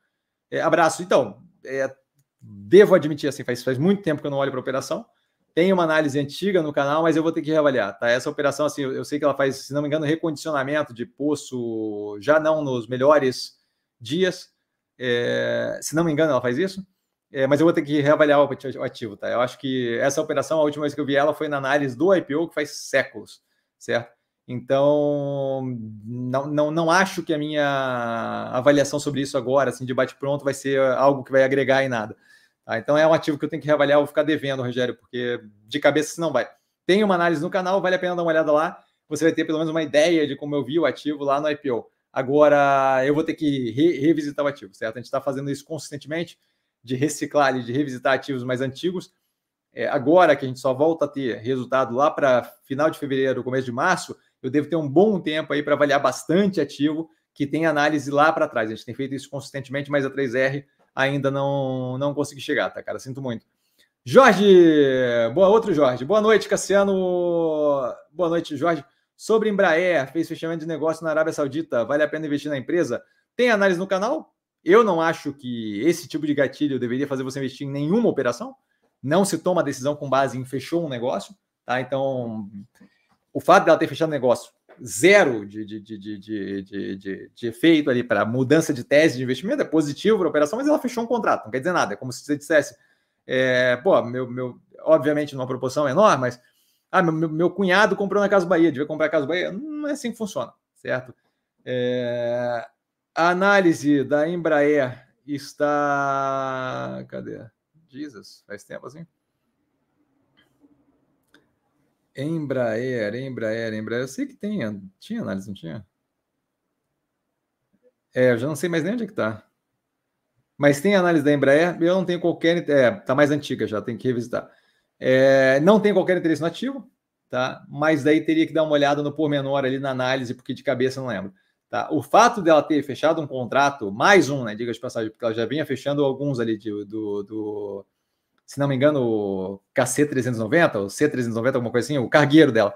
É, abraço. Então, é, devo admitir, assim, faz, faz muito tempo que eu não olho para a operação. Tem uma análise antiga no canal, mas eu vou ter que reavaliar, tá? Essa operação, assim, eu, eu sei que ela faz, se não me engano, recondicionamento de poço, já não nos melhores dias. É, se não me engano, ela faz isso. É, mas eu vou ter que reavaliar o ativo, tá? Eu acho que essa operação, a última vez que eu vi ela foi na análise do IPO, que faz séculos, certo? Então, não, não, não acho que a minha avaliação sobre isso agora, assim, de bate-pronto, vai ser algo que vai agregar em nada. Tá? Então, é um ativo que eu tenho que reavaliar, vou ficar devendo, Rogério, porque de cabeça não vai. Tem uma análise no canal, vale a pena dar uma olhada lá. Você vai ter pelo menos uma ideia de como eu vi o ativo lá no IPO. Agora, eu vou ter que re revisitar o ativo, certo? A gente está fazendo isso consistentemente de reciclar e de revisitar ativos mais antigos. É, agora que a gente só volta a ter resultado lá para final de fevereiro, começo de março, eu devo ter um bom tempo aí para avaliar bastante ativo que tem análise lá para trás. A gente tem feito isso consistentemente, mas a 3R ainda não, não consegui chegar, tá, cara? Sinto muito. Jorge, boa outro Jorge. Boa noite, Cassiano. Boa noite, Jorge. Sobre Embraer, fez fechamento de negócio na Arábia Saudita. Vale a pena investir na empresa? Tem análise no canal? Eu não acho que esse tipo de gatilho deveria fazer você investir em nenhuma operação. Não se toma decisão com base em fechou um negócio, tá? Então, o fato dela ter fechado o negócio zero de, de, de, de, de, efeito ali para mudança de tese de investimento é positivo para a operação, mas ela fechou um contrato, não quer dizer nada. É como se você dissesse, é, pô, meu, meu, obviamente numa proporção menor, mas ah, meu, meu cunhado comprou na Casa Bahia, devia comprar a Casa Bahia. Não é assim que funciona, certo? É, a análise da Embraer está. Cadê? Jesus, faz tempo assim? Embraer, Embraer, Embraer. Eu sei que tem, tinha análise, não tinha? É, eu já não sei mais nem onde é que tá. Mas tem análise da Embraer, eu não tenho qualquer. É, tá mais antiga já, tem que revisitar. É, não tem qualquer interesse no ativo, tá? Mas daí teria que dar uma olhada no pormenor ali na análise, porque de cabeça não lembro. Tá? O fato dela ter fechado um contrato, mais um, né? Diga de passagem, porque ela já vinha fechando alguns ali de, do, do, se não me engano, o KC390, o C390, alguma coisa assim, o cargueiro dela.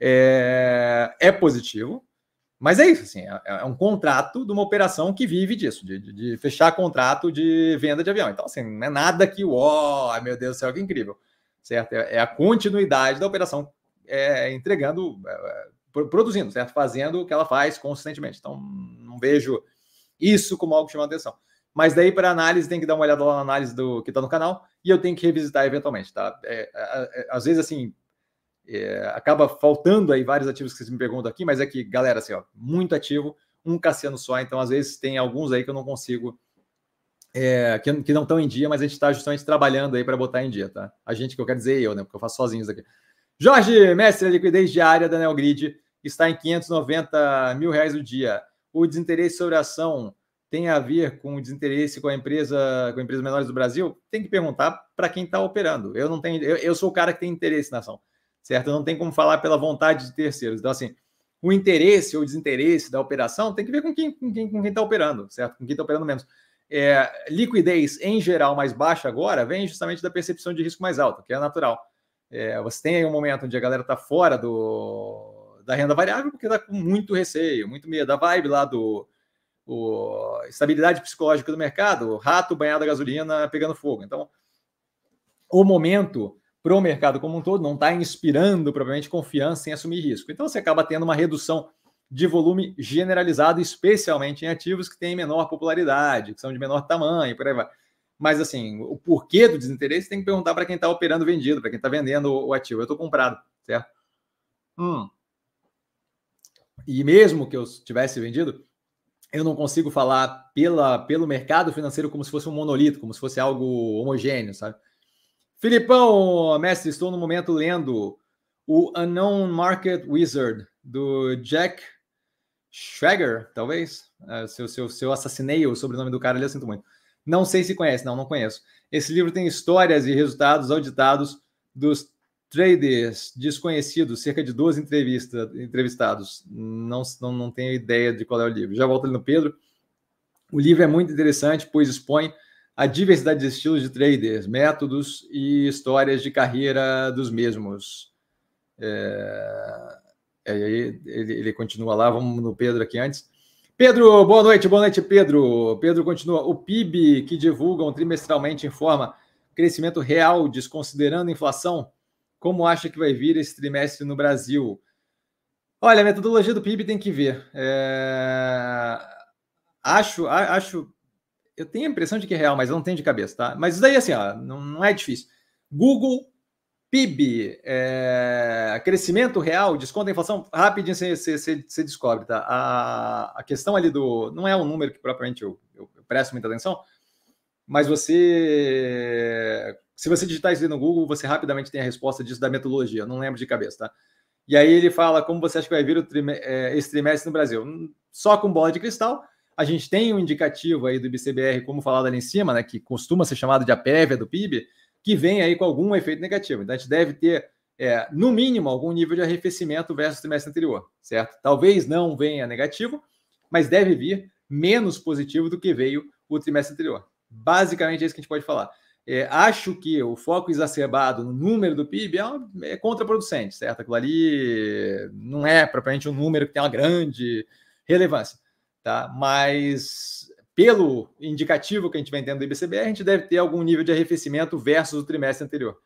É, é positivo, mas é isso, assim, é, é, um contrato de uma operação que vive disso, de, de, de, fechar contrato de venda de avião. Então, assim, não é nada que, uau, meu Deus do céu, que incrível, certo? É, é a continuidade da operação é, entregando é, produzindo, certo? Fazendo o que ela faz consistentemente. Então, não vejo isso como algo que chama atenção. Mas daí, para análise, tem que dar uma olhada lá na análise do que está no canal e eu tenho que revisitar eventualmente, tá? É, é, é, às vezes, assim, é, acaba faltando aí vários ativos que vocês me perguntam aqui, mas é que, galera, assim, ó, muito ativo, um Cassiano só, então às vezes tem alguns aí que eu não consigo, é, que, que, não estão em dia, mas a gente está justamente trabalhando aí para botar em dia, tá? A gente que eu quero dizer eu, né? Porque eu faço sozinho isso aqui. Jorge, mestre, a liquidez diária da Neogrid está em 590 mil reais o dia. O desinteresse sobre a ação tem a ver com o desinteresse com a empresa, com empresas menores do Brasil? Tem que perguntar para quem está operando. Eu não tenho, eu, eu, sou o cara que tem interesse na ação, certo? Não tem como falar pela vontade de terceiros. Então, assim, o interesse ou desinteresse da operação tem que ver com quem com quem com quem está operando, certo? Com quem está operando menos. É, liquidez em geral mais baixa agora vem justamente da percepção de risco mais alta, que é natural. É, você tem aí um momento onde a galera está fora do, da renda variável porque está com muito receio, muito medo. Da vibe lá do o, estabilidade psicológica do mercado, rato banhado a gasolina pegando fogo. Então, o momento para o mercado como um todo não está inspirando propriamente confiança em assumir risco. Então, você acaba tendo uma redução de volume generalizado, especialmente em ativos que têm menor popularidade, que são de menor tamanho, por aí vai. Mas, assim, o porquê do desinteresse tem que perguntar para quem está operando vendido, para quem está vendendo o ativo. Eu estou comprado, certo? Hum. E mesmo que eu tivesse vendido, eu não consigo falar pela, pelo mercado financeiro como se fosse um monolito, como se fosse algo homogêneo, sabe? Filipão, mestre, estou no momento lendo o Unknown Market Wizard, do Jack Schwager, talvez. Uh, se, eu, se, eu, assassinei o sobrenome do cara eu sinto muito. Não sei se conhece, não, não conheço. Esse livro tem histórias e resultados auditados dos traders desconhecidos, cerca de 12 entrevistas, entrevistados. Não, não, não tenho ideia de qual é o livro. Já volto ali no Pedro. O livro é muito interessante, pois expõe a diversidade de estilos de traders, métodos e histórias de carreira dos mesmos. É... é ele, ele continua lá, vamos no Pedro aqui antes. Pedro, boa noite, boa noite, Pedro. Pedro continua. O PIB que divulgam trimestralmente informa crescimento real, desconsiderando inflação. Como acha que vai vir esse trimestre no Brasil? Olha, a metodologia do PIB tem que ver. É... Acho, acho eu tenho a impressão de que é real, mas eu não tenho de cabeça, tá? Mas isso daí, assim, ó, não, não é difícil. Google, PIB, é, crescimento real, desconto da inflação, rapidinho você, você, você descobre, tá? A, a, questão ali do. Não é um número que propriamente eu, eu, eu presto muita atenção, mas você. Se você digitar isso no Google, você rapidamente tem a resposta disso da metodologia, não lembro de cabeça, tá? E aí ele fala como você acha que vai vir o é, esse trimestre no Brasil. Só com bola de cristal, a gente tem um indicativo aí do IBCBR, como falado ali em cima, né, que costuma ser chamado de a prévia do PIB, que vem aí com algum efeito negativo. Então a gente deve ter, é, no mínimo, algum nível de arrefecimento versus o trimestre anterior, certo? Talvez não venha negativo, mas deve vir menos positivo do que veio o trimestre anterior. Basicamente é isso que a gente pode falar. É, acho que o foco exacerbado no número do PIB é, é contraproducente, certo? Aquilo ali não é propriamente um número que tem uma grande relevância tá? Mas pelo indicativo que a gente vem tendo do IBCBR, a gente deve ter algum nível de arrefecimento versus o trimestre anterior.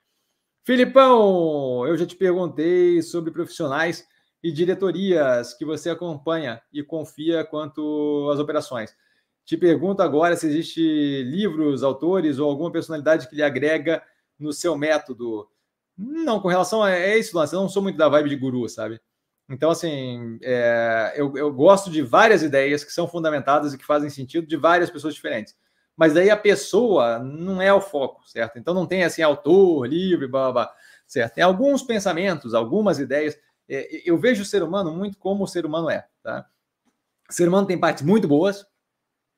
Filipão, eu já te perguntei sobre profissionais e diretorias que você acompanha e confia quanto às operações. Te pergunto agora se existe livros, autores ou alguma personalidade que lhe agrega no seu método. Não, com relação a é isso, Lance, eu não sou muito da vibe de guru, sabe? Então, assim, é, eu, eu gosto de várias ideias que são fundamentadas e que fazem sentido de várias pessoas diferentes. Mas daí a pessoa não é o foco, certo? Então não tem assim autor, livre, blá, blá, blá certo? Tem alguns pensamentos, algumas ideias. É, eu vejo o ser humano muito como o ser humano é, tá? O ser humano tem partes muito boas,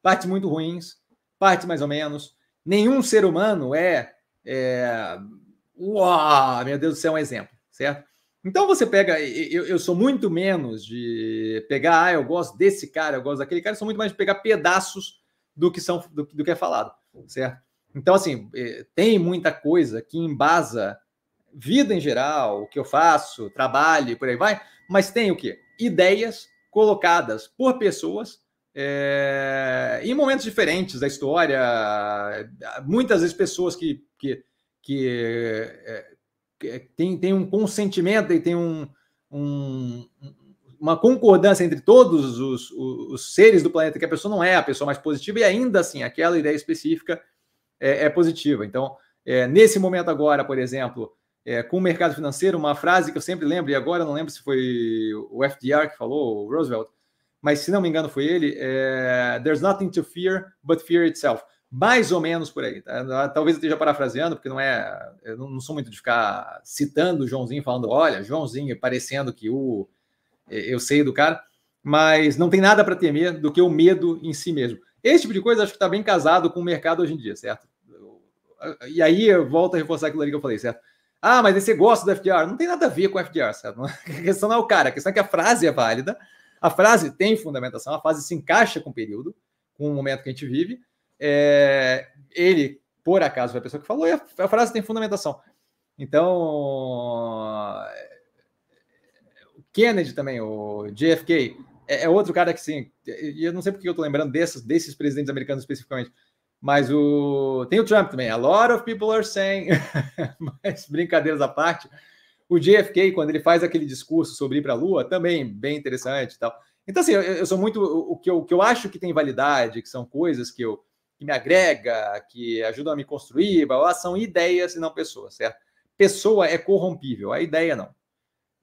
partes muito ruins, partes mais ou menos. Nenhum ser humano é, é uau, meu Deus do céu, um exemplo, certo? Então você pega, eu, eu, sou muito menos de pegar, ah, eu gosto desse cara, eu gosto daquele cara, eu sou muito mais de pegar pedaços do que são do, do que é falado, certo? Então, assim, é, tem muita coisa que embasa vida em geral, o que eu faço, trabalho, por aí vai, mas tem o quê? Ideias colocadas por pessoas é, em momentos diferentes da história, muitas vezes pessoas que, que, que é, tem, tem um consentimento e tem um, um, uma concordância entre todos os, os, os, seres do planeta, que a pessoa não é a pessoa mais positiva, e ainda assim, aquela ideia específica é, é positiva. Então, é, nesse momento agora, por exemplo, é, com o mercado financeiro, uma frase que eu sempre lembro, e agora não lembro se foi o FDR que falou, o Roosevelt, mas se não me engano foi ele, é, There's nothing to fear but fear itself mais ou menos por aí. Tá? Talvez eu esteja parafraseando, porque não é. Eu não sou muito de ficar citando o Joãozinho, falando, olha, Joãozinho, parecendo que o eu sei do cara, mas não tem nada para temer do que o medo em si mesmo. Esse tipo de coisa acho que está bem casado com o mercado hoje em dia, certo? E aí eu volto a reforçar aquilo ali que eu falei, certo? Ah, mas você gosta do FDR? Não tem nada a ver com o FDR, certo? (laughs) A questão não é o cara, a questão é que a frase é válida, a frase tem fundamentação, a frase se encaixa com o período, com o momento que a gente vive, é, ele, por acaso, foi a pessoa que falou, e a, a frase tem fundamentação. Então, o Kennedy também, o JFK, é, é, outro cara que, sim, e eu não sei porque eu tô lembrando desses, desses presidentes americanos especificamente, mas o tem o Trump também. A lot of people are saying, (laughs) mas brincadeiras à parte, o JFK, quando ele faz aquele discurso sobre ir para a Lua, também bem interessante e tal. Então, assim, eu, eu sou muito. O que eu, o que eu acho que tem validade, que são coisas que eu, que me agrega, que ajuda a me construir, blá, blá, são ideias e não pessoas, certo? Pessoa é corrompível, a ideia não.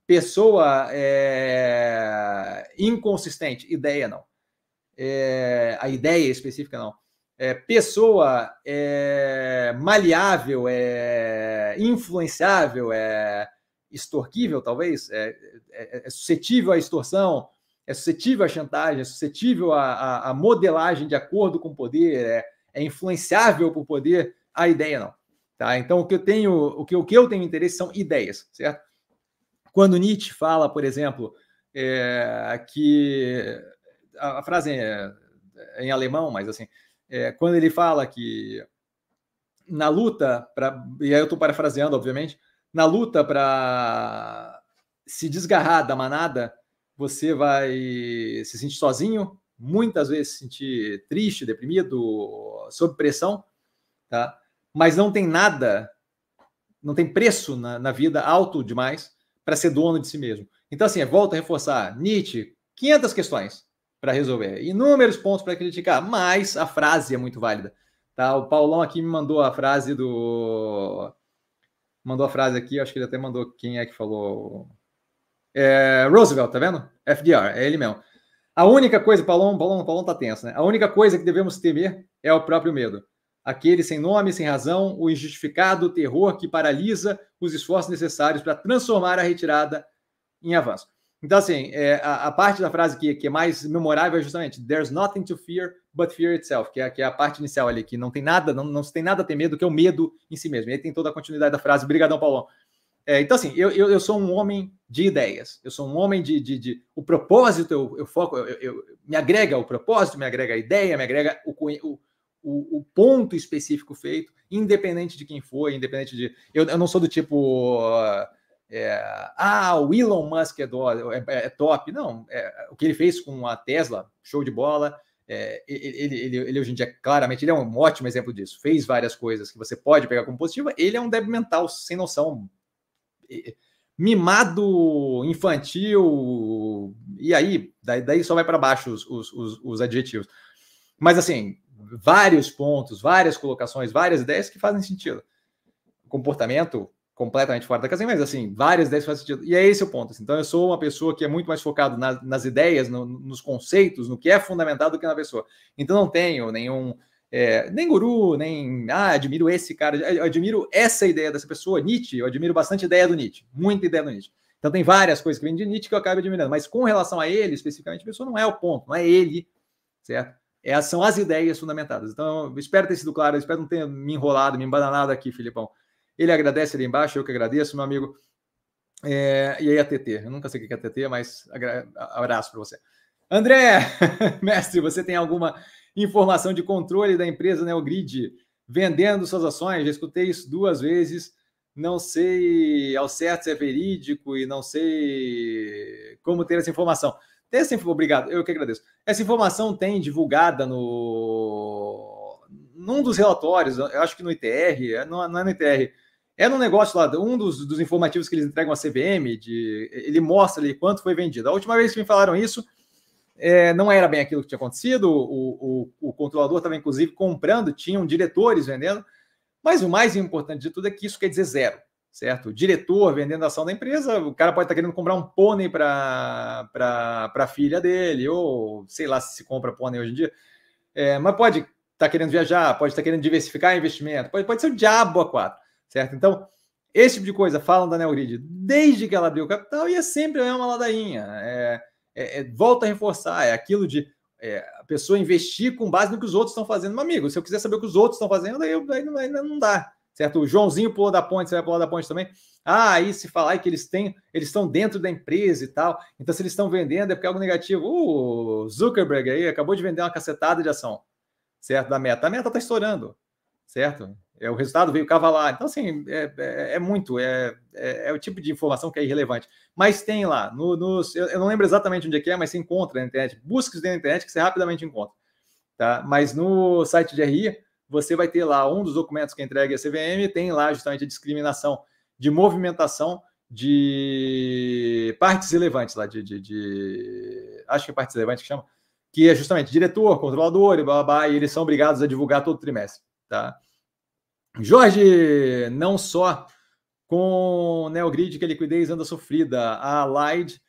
Pessoa é inconsistente, ideia não. É, a ideia específica não. é, pessoa é maleável, é influenciável, é extorquível, talvez, é, é, é suscetível à extorsão, é suscetível à chantagem, é suscetível à, à, modelagem de acordo com o poder, é, é, influenciável por poder, a ideia não. Tá? Então, o que eu tenho, o que, o que eu tenho interesse são ideias, certo? Quando Nietzsche fala, por exemplo, é, que a, a frase é, é em alemão, mas assim, é, quando ele fala que na luta, pra, e aí eu estou parafraseando, obviamente, na luta para se desgarrar da manada, você vai se sentir sozinho, muitas vezes se sentir triste, deprimido, sob pressão, tá? mas não tem nada, não tem preço na, na vida alto demais para ser dono de si mesmo. Então, assim, volta a reforçar, Nietzsche, 500 questões para resolver, inúmeros pontos para criticar, mas a frase é muito válida. Tá? O Paulão aqui me mandou a frase do. Mandou a frase aqui, acho que ele até mandou quem é que falou. É, Roosevelt, tá vendo? FDR, é ele mesmo. A única coisa, Paulão, Paulão, Paulão tá tenso, né? A única coisa que devemos temer é o próprio medo. Aquele sem nome, sem razão, o injustificado terror que paralisa os esforços necessários para transformar a retirada em avanço. Então, assim, é, a, a, parte da frase que, que, é mais memorável é justamente There's nothing to fear but fear itself, que é, que é a parte inicial ali, que não tem nada, não, não se tem nada a ter medo, que é o medo em si mesmo. E aí tem toda a continuidade da frase. Obrigadão, Paulão. É, então, assim, eu, eu, eu, sou um homem de ideias, eu sou um homem de. de, de o propósito, eu, eu foco, eu, eu, me agrega o propósito, me agrega a ideia, me agrega o, o, o, ponto específico feito, independente de quem for, independente de. Eu, eu não sou do tipo. É, ah, o Elon Musk é, do, é, é top. Não, é, o que ele fez com a Tesla, show de bola. É, ele, ele, ele, hoje em dia, claramente, ele é um ótimo exemplo disso. Fez várias coisas que você pode pegar como positiva. Ele é um débil mental, sem noção, mimado, infantil, e aí, daí, daí só vai para baixo os, os, os, os adjetivos. Mas, assim, vários pontos, várias colocações, várias ideias que fazem sentido. Comportamento completamente fora da casinha, mas assim, várias ideias fazem sentido. E é esse o ponto. Assim. Então, eu sou uma pessoa que é muito mais focado na, nas ideias, no, nos conceitos, no que é fundamentado do que na pessoa. Então, não tenho nenhum. É, nem guru, nem. Ah, admiro esse cara. Eu admiro essa ideia dessa pessoa, Nietzsche. Eu admiro bastante a ideia do Nietzsche. Muita ideia do Nietzsche. Então, tem várias coisas que vêm de Nietzsche que eu acabo admirando. Mas com relação a ele, especificamente, a pessoa não é o ponto, não é ele, certo? É, são as ideias fundamentadas. Então, eu espero ter sido claro, espero não ter me enrolado, me embananado aqui, Filipão. Ele agradece ali embaixo, eu que agradeço, meu amigo. É, e aí a TT, eu nunca sei o que é TT, mas abraço para você. André, (laughs) mestre, você tem alguma informação de controle da empresa Neogrid vendendo suas ações? Já escutei isso duas vezes, não sei ao certo se é verídico e não sei como ter essa informação. Tem essa informação, obrigado, eu que agradeço. Essa informação tem divulgada no num dos relatórios, eu acho que no ITR, não, não é no ITR, é no negócio lá, um dos, dos informativos que eles entregam à CVM, de, ele mostra ali quanto foi vendido. A última vez que me falaram isso, é, não era bem aquilo que tinha acontecido, o, o, o controlador estava inclusive comprando, tinham diretores vendendo, mas o mais importante de tudo é que isso quer dizer zero, certo? O diretor vendendo a ação da empresa, o cara pode estar querendo comprar um pônei para a filha dele, ou sei lá se se compra pônei hoje em dia, é, mas pode estar tá querendo viajar, pode estar tá querendo diversificar investimento, pode, pode ser o diabo a quatro certo? Então, esse tipo de coisa falam da Neogrid desde que ela abriu o capital e é sempre uma ladainha. É, é, é, volta a reforçar, é aquilo de é, a pessoa investir com base no que os outros estão fazendo. Meu amigo, se eu quiser saber o que os outros estão fazendo, aí, aí, não, aí não dá. Certo? O Joãozinho pulou da ponte, você vai pular da ponte também. Ah, aí se falar que eles têm, eles estão dentro da empresa e tal. Então, se eles estão vendendo, é porque é algo negativo. O Zuckerberg aí acabou de vender uma cacetada de ação, certo? Da meta. A meta está estourando, certo? É, o resultado veio cavalar. Então, assim, é, é, é muito, é, é, é, o tipo de informação que é irrelevante. Mas tem lá, no, eu, eu, não lembro exatamente onde é que é, mas você encontra na internet. Isso na internet que você rapidamente encontra. Tá? Mas no site de RI, você vai ter lá um dos documentos que é entregue à CVM, tem lá justamente a discriminação de movimentação de partes relevantes lá, de, de, de, acho que é partes relevantes que chama, que é justamente diretor, controlador e blá, blá, blá, e eles são obrigados a divulgar todo trimestre, tá? Jorge, não só com Neogrid que a liquidez anda sofrida, a Light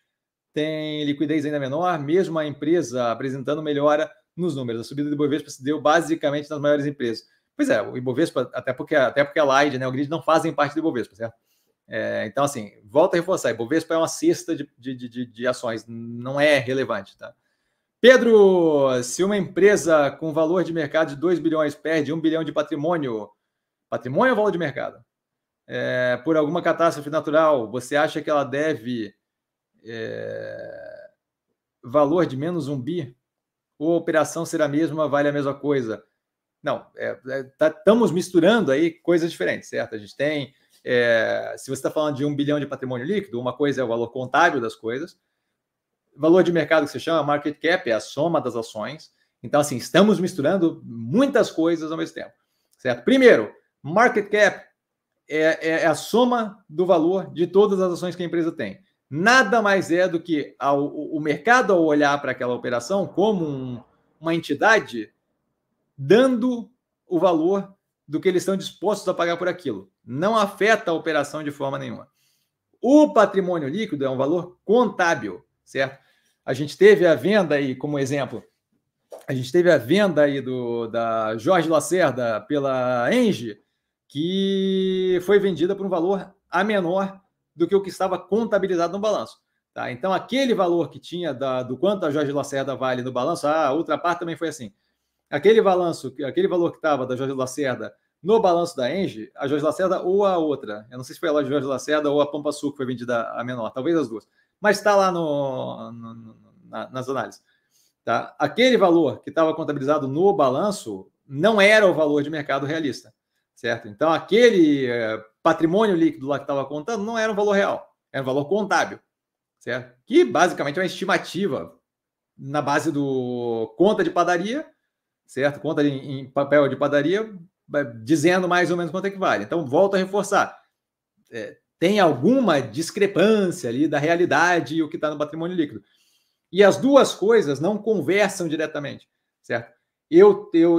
tem liquidez ainda menor, mesmo a empresa apresentando melhora nos números. A subida do Ibovespa se deu basicamente nas maiores empresas. Pois é, o Ibovespa, até porque, até porque a Light, né, o Grid não fazem parte do Ibovespa, certo? É, então, assim, volta a reforçar, Ibovespa é uma cesta de, de, de, de ações, não é relevante, tá? Pedro, se uma empresa com valor de mercado de 2 bilhões perde 1 bilhão de patrimônio, patrimônio ou valor de mercado? É, por alguma catástrofe natural, você acha que ela deve é, valor de menos um bi? Ou a operação será a mesma, vale a mesma coisa? Não, é, é, tá, estamos misturando aí coisas diferentes, certo? A gente tem, é, se você está falando de um bilhão de patrimônio líquido, uma coisa é o valor contábil das coisas, valor de mercado que se chama market cap é a soma das ações. Então, assim, estamos misturando muitas coisas ao mesmo tempo, certo? Primeiro, market cap é, é, é a soma do valor de todas as ações que a empresa tem. Nada mais é do que ao, o mercado, ao olhar para aquela operação como um, uma entidade, dando o valor do que eles estão dispostos a pagar por aquilo. Não afeta a operação de forma nenhuma. O patrimônio líquido é um valor contábil, certo? A gente teve a venda aí, como exemplo, a gente teve a venda aí do, da Jorge Lacerda pela Engie, que foi vendida por um valor a menor do que o que estava contabilizado no balanço. Tá? Então, aquele valor que tinha da, do quanto a Jorge Lacerda vale no balanço, a outra parte também foi assim aquele balanço, aquele valor que estava da Jorge Lacerda no balanço da Engie, a Jorge Lacerda ou a outra. Eu não sei se foi a de Jorge Lacerda ou a Pampa Sul que foi vendida a menor, talvez as duas. Mas está lá no, no, no na, nas análises. Tá? Aquele valor que estava contabilizado no balanço não era o valor de mercado realista, certo? Então, aquele é, patrimônio líquido lá que estava contando não era um valor real, era um valor contábil, certo? Que basicamente é uma estimativa na base do conta de padaria certo? Conta em, papel de padaria, dizendo mais ou menos quanto é que vale. Então, volto a reforçar. É, tem alguma discrepância ali da realidade e o que está no patrimônio líquido. E as duas coisas não conversam diretamente, certo? Eu, eu,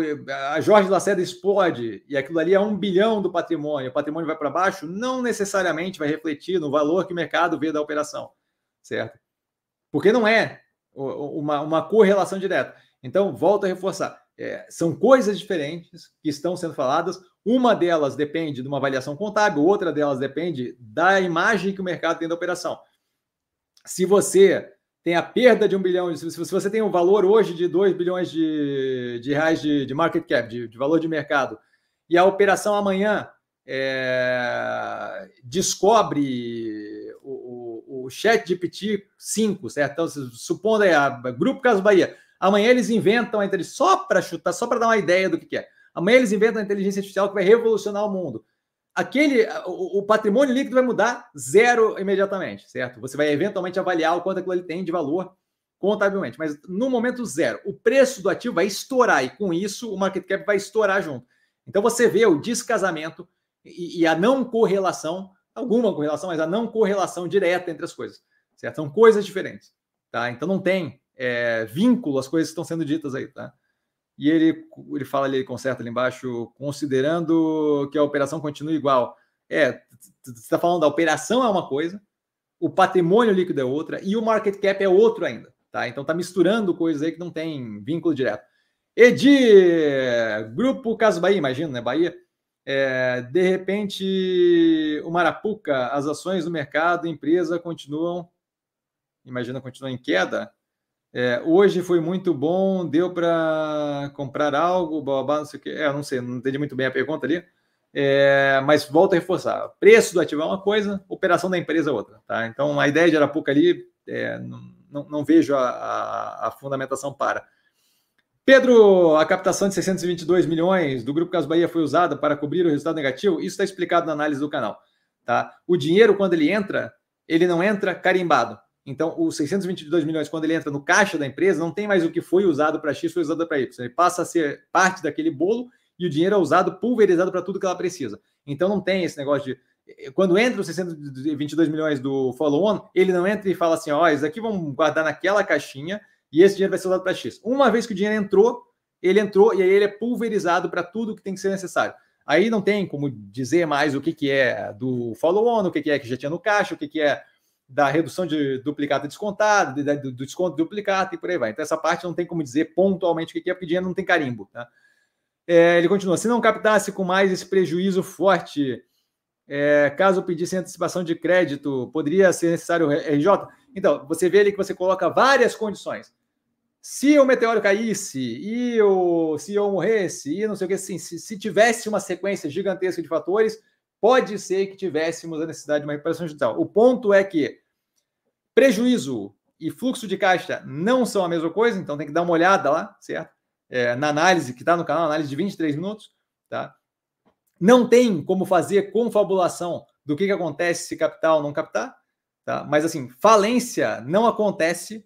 a Jorge Lacerda explode e aquilo ali é um bilhão do patrimônio, o patrimônio vai para baixo, não necessariamente vai refletir no valor que o mercado vê da operação, certo? Porque não é uma, uma correlação direta. Então, volto a reforçar é, são coisas diferentes que estão sendo faladas. Uma delas depende de uma avaliação contábil, outra delas depende da imagem que o mercado tem da operação. Se você tem a perda de um bilhão, se você tem um valor hoje de 2 bilhões de, de reais de, de market cap, de, de, valor de mercado, e a operação amanhã é, descobre o, o, o chat GPT 5, certo? Então, supondo aí, a Grupo Caso Bahia Amanhã eles inventam a inteligência, só para chutar, só para dar uma ideia do que, que é. Amanhã eles inventam a inteligência artificial que vai revolucionar o mundo. Aquele, o, o, patrimônio líquido vai mudar zero imediatamente, certo? Você vai eventualmente avaliar o quanto aquilo ele tem de valor contabilmente, mas no momento zero, o preço do ativo vai estourar e com isso o market cap vai estourar junto. Então você vê o descasamento e, e a não correlação, alguma correlação, mas a não correlação direta entre as coisas, certo? São coisas diferentes, tá? Então não tem é, vínculo às coisas que estão sendo ditas aí, tá? E ele, ele fala ali, ele conserta ali embaixo, considerando que a operação continue igual. É, você está falando da operação é uma coisa, o patrimônio líquido é outra e o market cap é outro ainda, tá? Então tá misturando coisas aí que não tem vínculo direto. Edi, Grupo Caso Bahia, imagina, né? Bahia. É, de repente, o Marapuca, as ações do mercado, empresa continuam, imagina, continuam em queda. É, hoje foi muito bom, deu para comprar algo, não sei o que. É, não sei, não entendi muito bem a pergunta ali. É, mas volto a reforçar: preço do ativo é uma coisa, operação da empresa é outra. Tá? Então, a ideia de Arapuca ali, é, não, não, não, vejo a, a, a, fundamentação para. Pedro, a captação de 622 milhões do Grupo Caso Bahia foi usada para cobrir o resultado negativo? Isso está explicado na análise do canal. Tá? O dinheiro, quando ele entra, ele não entra carimbado. Então, os 622 milhões, quando ele entra no caixa da empresa, não tem mais o que foi usado para X, foi usado para Y. Ele passa a ser parte daquele bolo e o dinheiro é usado pulverizado para tudo que ela precisa. Então, não tem esse negócio de. Eh, quando entra os 622 milhões do follow-on, ele não entra e fala assim: ó, oh, isso aqui vamos guardar naquela caixinha e esse dinheiro vai ser usado para X. Uma vez que o dinheiro entrou, ele entrou e aí ele é pulverizado para tudo que tem que ser necessário. Aí não tem como dizer mais o que, que é do follow-on, o que, que é que já tinha no caixa, o que, que é da redução de duplicata descontado, do desconto duplicata e por aí vai. Então, essa parte não tem como dizer pontualmente o que é, porque dinheiro não tem carimbo. Tá? É, ele continua: se não captasse com mais esse prejuízo forte, é, caso pedisse antecipação de crédito, poderia ser necessário RJ? Então, você vê ali que você coloca várias condições. Se o meteoro caísse e o CEO morresse e não sei o que, assim, se, se tivesse uma sequência gigantesca de fatores, pode ser que tivéssemos a necessidade de uma recuperação judicial. O ponto é que prejuízo e fluxo de caixa não são a mesma coisa, então tem que dar uma olhada lá, certo? É, na análise que está no canal, análise de 23 minutos, tá? Não tem como fazer confabulação do que, que acontece se capital não captar, tá? Mas assim, falência não acontece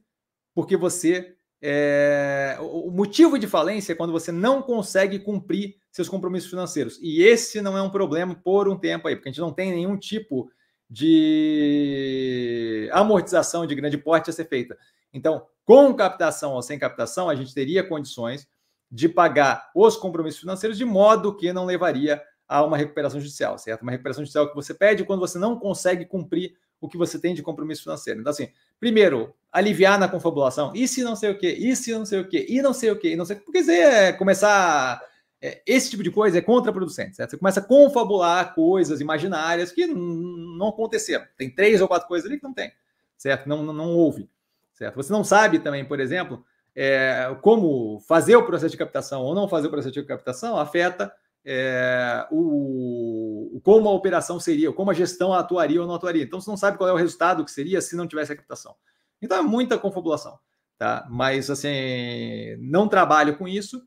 porque você é, o motivo de falência é quando você não consegue cumprir seus compromissos financeiros. E esse não é um problema por um tempo aí, porque a gente não tem nenhum tipo de amortização de grande porte a ser feita. Então, com captação ou sem captação, a gente teria condições de pagar os compromissos financeiros de modo que não levaria a uma recuperação judicial, certo? Uma recuperação judicial que você pede quando você não consegue cumprir o que você tem de compromisso financeiro. Então, assim, primeiro, aliviar na confabulação. E se não sei o quê? E se não sei o quê? E não sei o quê? E não sei Porque você é começar. É, esse tipo de coisa é contraproducente, certo? Você começa a confabular coisas imaginárias que não aconteceram. Tem três ou quatro coisas ali que não tem, certo? Não, não, não houve, certo? Você não sabe também, por exemplo, é, como fazer o processo de captação ou não fazer o processo de captação afeta é, o, como a operação seria, como a gestão atuaria ou não atuaria. Então, você não sabe qual é o resultado que seria se não tivesse a captação. Então, é muita confabulação. Tá? Mas, assim, não trabalho com isso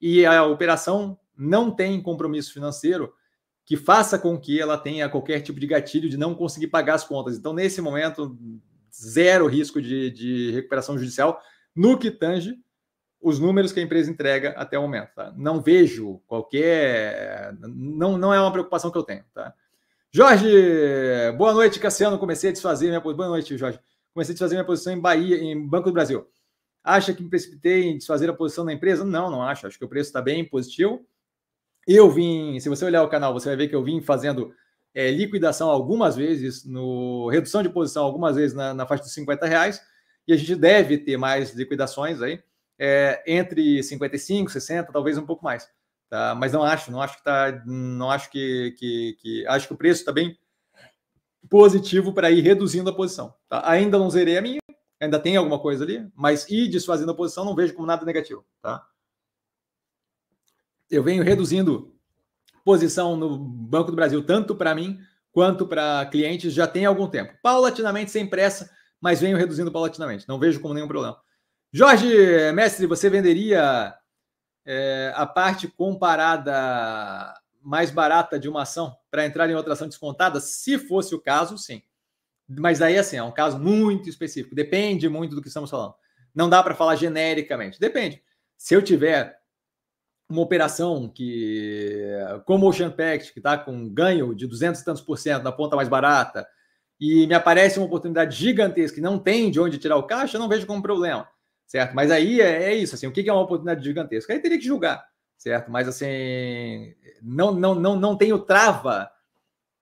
e a operação não tem compromisso financeiro que faça com que ela tenha qualquer tipo de gatilho de não conseguir pagar as contas. Então, nesse momento, zero risco de, de recuperação judicial no que tange os números que a empresa entrega até o momento. Tá? Não vejo qualquer. Não, não é uma preocupação que eu tenho. Tá? Jorge, boa noite, Cassiano. Comecei a desfazer minha. Boa noite, Jorge. Comecei a desfazer minha posição em Bahia, em Banco do Brasil. Acha que me precipitei em desfazer a posição da empresa? Não, não acho. Acho que o preço está bem positivo. Eu vim, se você olhar o canal, você vai ver que eu vim fazendo é, liquidação algumas vezes, no redução de posição algumas vezes na, na faixa dos 50 reais, e a gente deve ter mais liquidações aí é, entre 55, 60, talvez um pouco mais. Tá? Mas não acho, não acho que tá, não acho que, que, que acho que o preço está bem positivo para ir reduzindo a posição. Tá? Ainda não zerei a minha, ainda tem alguma coisa ali, mas ir desfazendo a posição não vejo como nada negativo. Tá? Eu venho reduzindo posição no Banco do Brasil, tanto para mim quanto para clientes, já tem algum tempo. Paulatinamente, sem pressa, mas venho reduzindo paulatinamente. Não vejo como nenhum problema. Jorge, mestre, você venderia é, a parte comparada mais barata de uma ação para entrar em outra ação descontada? Se fosse o caso, sim. Mas aí, assim, é um caso muito específico. Depende muito do que estamos falando. Não dá para falar genericamente. Depende. Se eu tiver uma operação que, como o Ocean Pact, que está com ganho de 200 e tantos por cento na ponta mais barata, e me aparece uma oportunidade gigantesca e não tem de onde tirar o caixa, eu não vejo como problema certo? Mas aí é, é isso, assim, o que é uma oportunidade gigantesca? Aí teria que julgar, certo? Mas assim, não, não, não, não tenho trava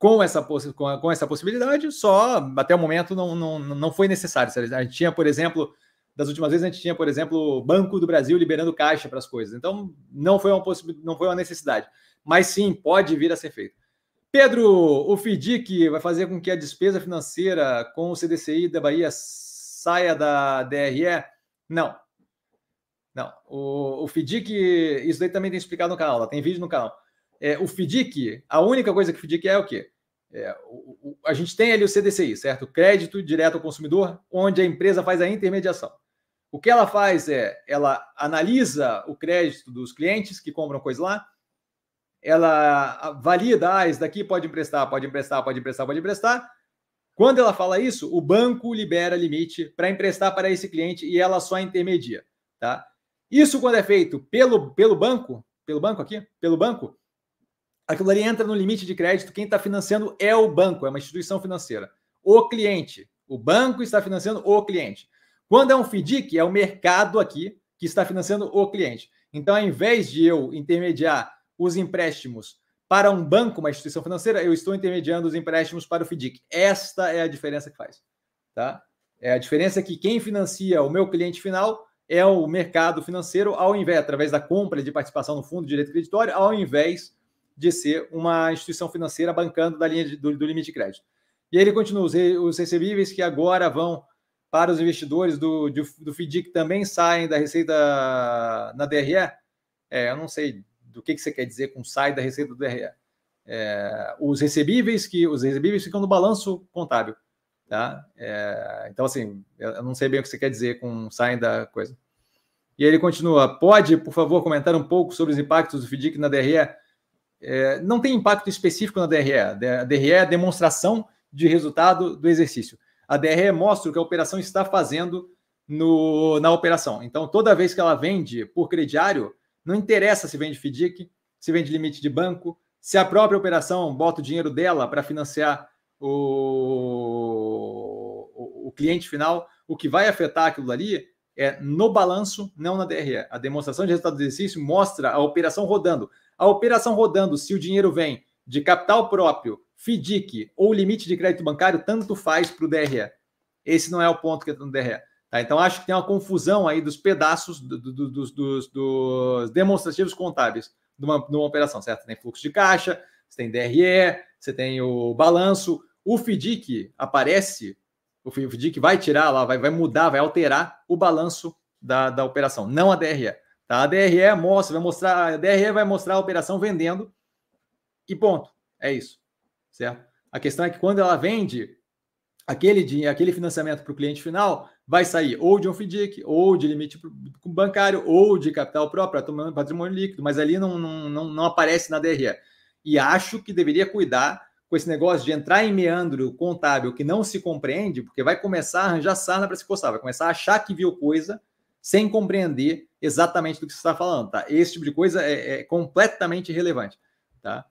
com essa, com, essa possibilidade, só até o momento não, não, não foi necessário. A gente tinha, por exemplo, das últimas vezes a gente tinha, por exemplo, Banco do Brasil liberando caixa para as coisas. Então, não foi uma possibilidade, não foi uma necessidade. Mas sim, pode vir a ser feito. Pedro, o FDIC vai fazer com que a despesa financeira com o CDCI da Bahia saia da DRE? Não. Não. O, o FDIC, isso daí também tem explicado no canal, tem vídeo no canal. É, o FDIC, a única coisa que o FDIC é o quê? É, o, o, a gente tem ali o CDCI, certo? Crédito direto ao consumidor, onde a empresa faz a intermediação. O que ela faz é, ela analisa o crédito dos clientes que compram coisa lá, ela valida, ah, esse daqui pode emprestar, pode emprestar, pode emprestar, pode emprestar, quando ela fala isso, o banco libera limite para emprestar para esse cliente e ela só intermedia, tá? Isso quando é feito pelo, pelo banco, pelo banco aqui, pelo banco, aquilo ali entra no limite de crédito. Quem está financiando é o banco, é uma instituição financeira. O cliente, o banco está financiando o cliente. Quando é um FDIC, é o mercado aqui que está financiando o cliente. Então, ao invés de eu intermediar os empréstimos para um banco, uma instituição financeira, eu estou intermediando os empréstimos para o FDIC. Esta é a diferença que faz. tá? É, a diferença que quem financia o meu cliente final é o mercado financeiro, ao invés, através da compra de participação no fundo de direito creditório, ao invés de ser uma instituição financeira bancando da linha de, do, do, limite de crédito. E aí ele continua, os, os recebíveis que agora vão para os investidores do, do, do FDIC também saem da receita na DRE? É, eu não sei do que, que você quer dizer com sai da receita do DRE. É, os recebíveis que os recebíveis ficam no balanço contábil. Tá? É, então, assim, eu não sei bem o que você quer dizer com saem da coisa. E aí ele continua: pode, por favor, comentar um pouco sobre os impactos do FDIC na DRE? É, não tem impacto específico na DRE. A DRE é a demonstração de resultado do exercício. A DRE mostra o que a operação está fazendo no, na operação. Então, toda vez que ela vende por crediário, não interessa se vende FDIC, se vende limite de banco, se a própria operação bota o dinheiro dela para financiar o, o, o, cliente final, o que vai afetar aquilo ali é no balanço, não na DRE. A demonstração de resultado do exercício mostra a operação rodando. A operação rodando, se o dinheiro vem de capital próprio, FDIC ou limite de crédito bancário, tanto faz para o DRE. Esse não é o ponto que está no DRE. Tá? Então, acho que tem uma confusão aí dos pedaços do, do, do, dos, dos, demonstrativos contábeis de uma, de uma operação, certo? Tem fluxo de caixa, você tem DRE, você tem o balanço. O FDIC aparece, o FDIC vai tirar lá, vai, vai mudar, vai alterar o balanço da, da operação, não a DRE. Tá? A DRE mostra, vai mostrar, a DRE vai mostrar a operação vendendo e ponto. É isso, certo? A questão é que quando ela vende aquele, aquele financiamento para o cliente final, vai sair ou de um FDIC, ou de limite bancário, ou de capital próprio, patrimônio líquido, mas ali não, não, não aparece na DRE. E acho que deveria cuidar com esse negócio de entrar em meandro contábil que não se compreende, porque vai começar a arranjar sarna para se coçar, vai começar a achar que viu coisa sem compreender exatamente do que você está falando, tá? Esse tipo de coisa é, é completamente irrelevante, tá?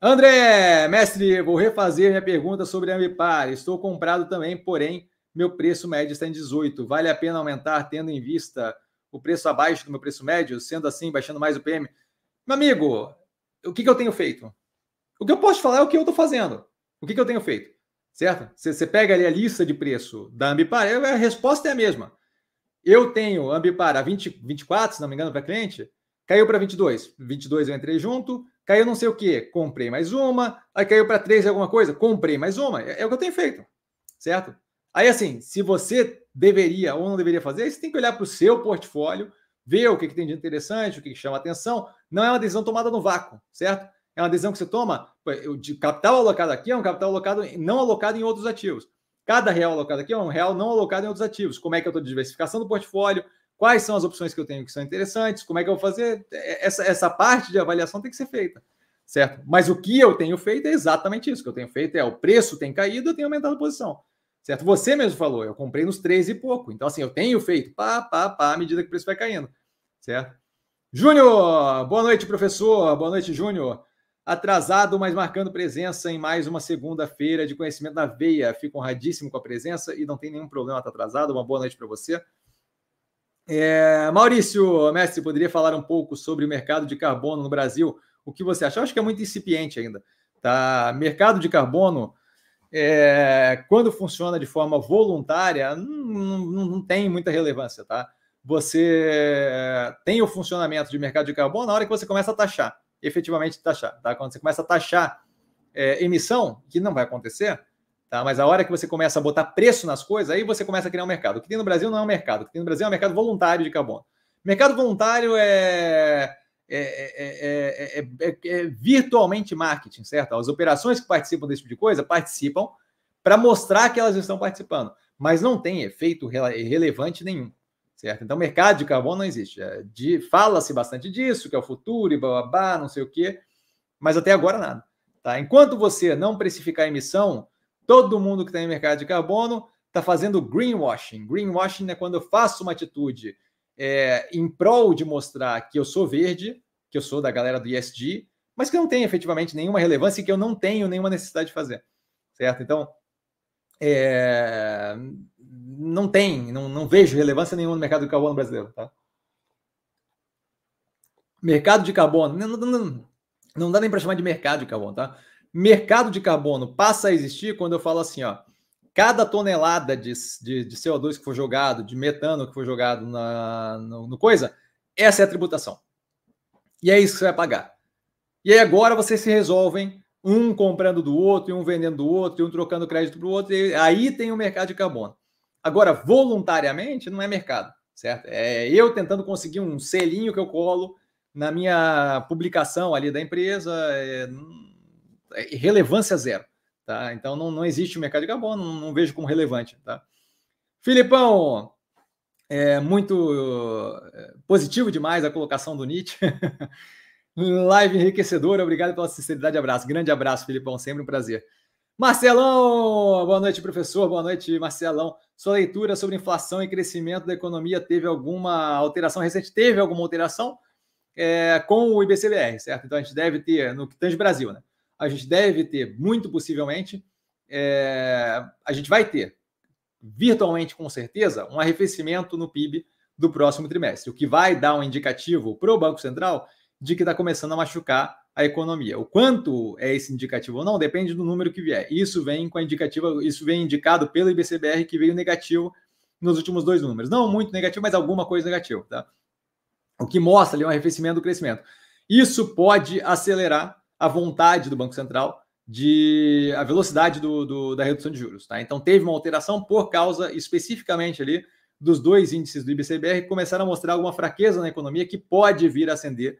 André, mestre, vou refazer minha pergunta sobre a Ambipar. Estou comprado também, porém, meu preço médio está em 18. Vale a pena aumentar, tendo em vista o preço abaixo do meu preço médio, sendo assim, baixando mais o PM? Meu amigo, o que, que eu tenho feito? O que eu posso falar é o que eu estou fazendo. O que, que eu tenho feito? Certo? Você, pega ali a lista de preço da Ambipar, a resposta é a mesma. Eu tenho Ambipar a 20, 24, se não me engano, para cliente, caiu para 22. 22 eu entrei junto, caiu não sei o que, comprei mais uma, aí caiu para 3 alguma coisa, comprei mais uma. É, é, o que eu tenho feito, certo? Aí assim, se você deveria ou não deveria fazer, você tem que olhar para o seu portfólio, ver o que, que tem de interessante, o que, que chama atenção. Não é uma decisão tomada no vácuo, certo? É uma decisão que você toma, de capital alocado aqui é um capital alocado não alocado em outros ativos. Cada real alocado aqui é um real não alocado em outros ativos. Como é que eu estou diversificação do portfólio? Quais são as opções que eu tenho que são interessantes? Como é que eu vou fazer? É, essa, essa parte de avaliação tem que ser feita, certo? Mas o que eu tenho feito é exatamente isso. O que eu tenho feito é o preço tem caído, eu tenho aumentado a posição. Certo? Você mesmo falou, eu comprei nos 13 e pouco. Então, assim, eu tenho feito pá, pá, pá, à medida que o preço vai caindo. Certo? Júnior, boa noite, professor. Boa noite, Júnior. Atrasado, mas marcando presença em mais uma segunda-feira de conhecimento na veia. Fico honradíssimo com a presença e não tem nenhum problema estar atrasado. Uma boa noite para você. É, Maurício, mestre, poderia falar um pouco sobre o mercado de carbono no Brasil? O que você acha? Eu acho que é muito incipiente ainda. Tá? Mercado de carbono, é, quando funciona de forma voluntária, não, não, não tem muita relevância. Tá? Você tem o funcionamento de mercado de carbono na hora que você começa a taxar efetivamente taxar. Tá? Quando você começa a taxar é, emissão, que não vai acontecer, tá? mas a hora que você começa a botar preço nas coisas, aí você começa a criar um mercado. O que tem no Brasil não é um mercado, o que tem no Brasil é um mercado voluntário de carbono. Mercado voluntário é, é, é, é virtualmente marketing, certo? As operações que participam desse tipo de coisa participam para mostrar que elas estão participando, mas não tem efeito relevante nenhum certo? Então, mercado de carbono não existe. É, Fala-se bastante disso, que é o futuro e babá, não sei o quê, mas até agora nada. Tá? Enquanto você não precificar a emissão, todo mundo que está em mercado de carbono está fazendo greenwashing. Greenwashing é quando eu faço uma atitude é, em prol de mostrar que eu sou verde, que eu sou da galera do ESG, mas que não tem efetivamente nenhuma relevância e que eu não tenho nenhuma necessidade de fazer. Certo? Então, é, não tem, não, não vejo relevância nenhuma no mercado de carbono brasileiro. Tá? Mercado de carbono, não, não, não dá nem para chamar de mercado de carbono, tá? Mercado de carbono passa a existir quando eu falo assim, ó, cada tonelada de, de, de, CO2 que for jogado, de metano que for jogado na, no, no, coisa, essa é a tributação. E é isso que você vai pagar. E aí agora vocês se resolvem, um comprando do outro, e um vendendo do outro, e um trocando crédito para o outro, e aí tem o mercado de carbono. Agora, voluntariamente, não é mercado, certo? É eu tentando conseguir um selinho que eu colo na minha publicação ali da empresa, é, é relevância zero. Tá? Então não, não existe o mercado de carbono, não, não vejo como relevante. Tá? Filipão, é muito é, positivo demais a colocação do Nietzsche. (laughs) Live enriquecedora, obrigado pela sinceridade. Abraço, grande abraço, Filipão, sempre um prazer. Marcelão, boa noite, professor. Boa noite, Marcelão. Sua leitura sobre inflação e crescimento da economia teve alguma alteração recente? Teve alguma alteração é, com o IBCBR, certo? Então a gente deve ter, no que tange Brasil, né? a gente deve ter, muito possivelmente, é, a gente vai ter, virtualmente com certeza, um arrefecimento no PIB do próximo trimestre, o que vai dar um indicativo para o Banco Central de que está começando a machucar a economia. O quanto é esse indicativo ou não depende do número que vier. Isso vem com a indicativa, isso vem indicado pelo IBCBR que veio negativo nos últimos dois números. Não muito negativo, mas alguma coisa negativa, tá? O que mostra ali um arrefecimento do crescimento. Isso pode acelerar a vontade do Banco Central de a velocidade do, do, da redução de juros. Tá? Então teve uma alteração por causa especificamente ali dos dois índices do IBCBR que começaram a mostrar alguma fraqueza na economia que pode vir a acender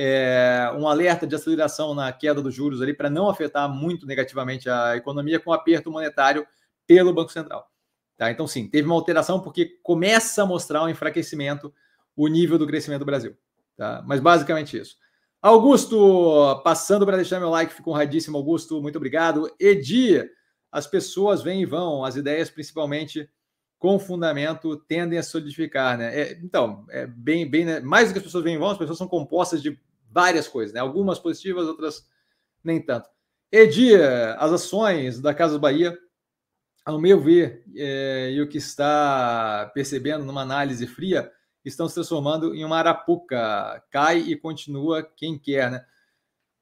é, um alerta de aceleração na queda dos juros ali para não afetar muito negativamente a economia com aperto monetário pelo Banco Central. Tá? Então, sim, teve uma alteração porque começa a mostrar um enfraquecimento o nível do crescimento do Brasil. Tá? Mas basicamente isso. Augusto, passando para deixar meu like, fico honradíssimo, Augusto, muito obrigado. Edi, as pessoas vêm e vão, as ideias, principalmente com fundamento, tendem a solidificar, né? É, então, é bem, bem, né? mais do que as pessoas vêm e vão, as pessoas são compostas de várias coisas, né? Algumas positivas, outras nem tanto. Edi, as ações da Casa Bahia, ao meu ver, é, e o que está percebendo numa análise fria, estão se transformando em uma arapuca. Cai e continua quem quer, né?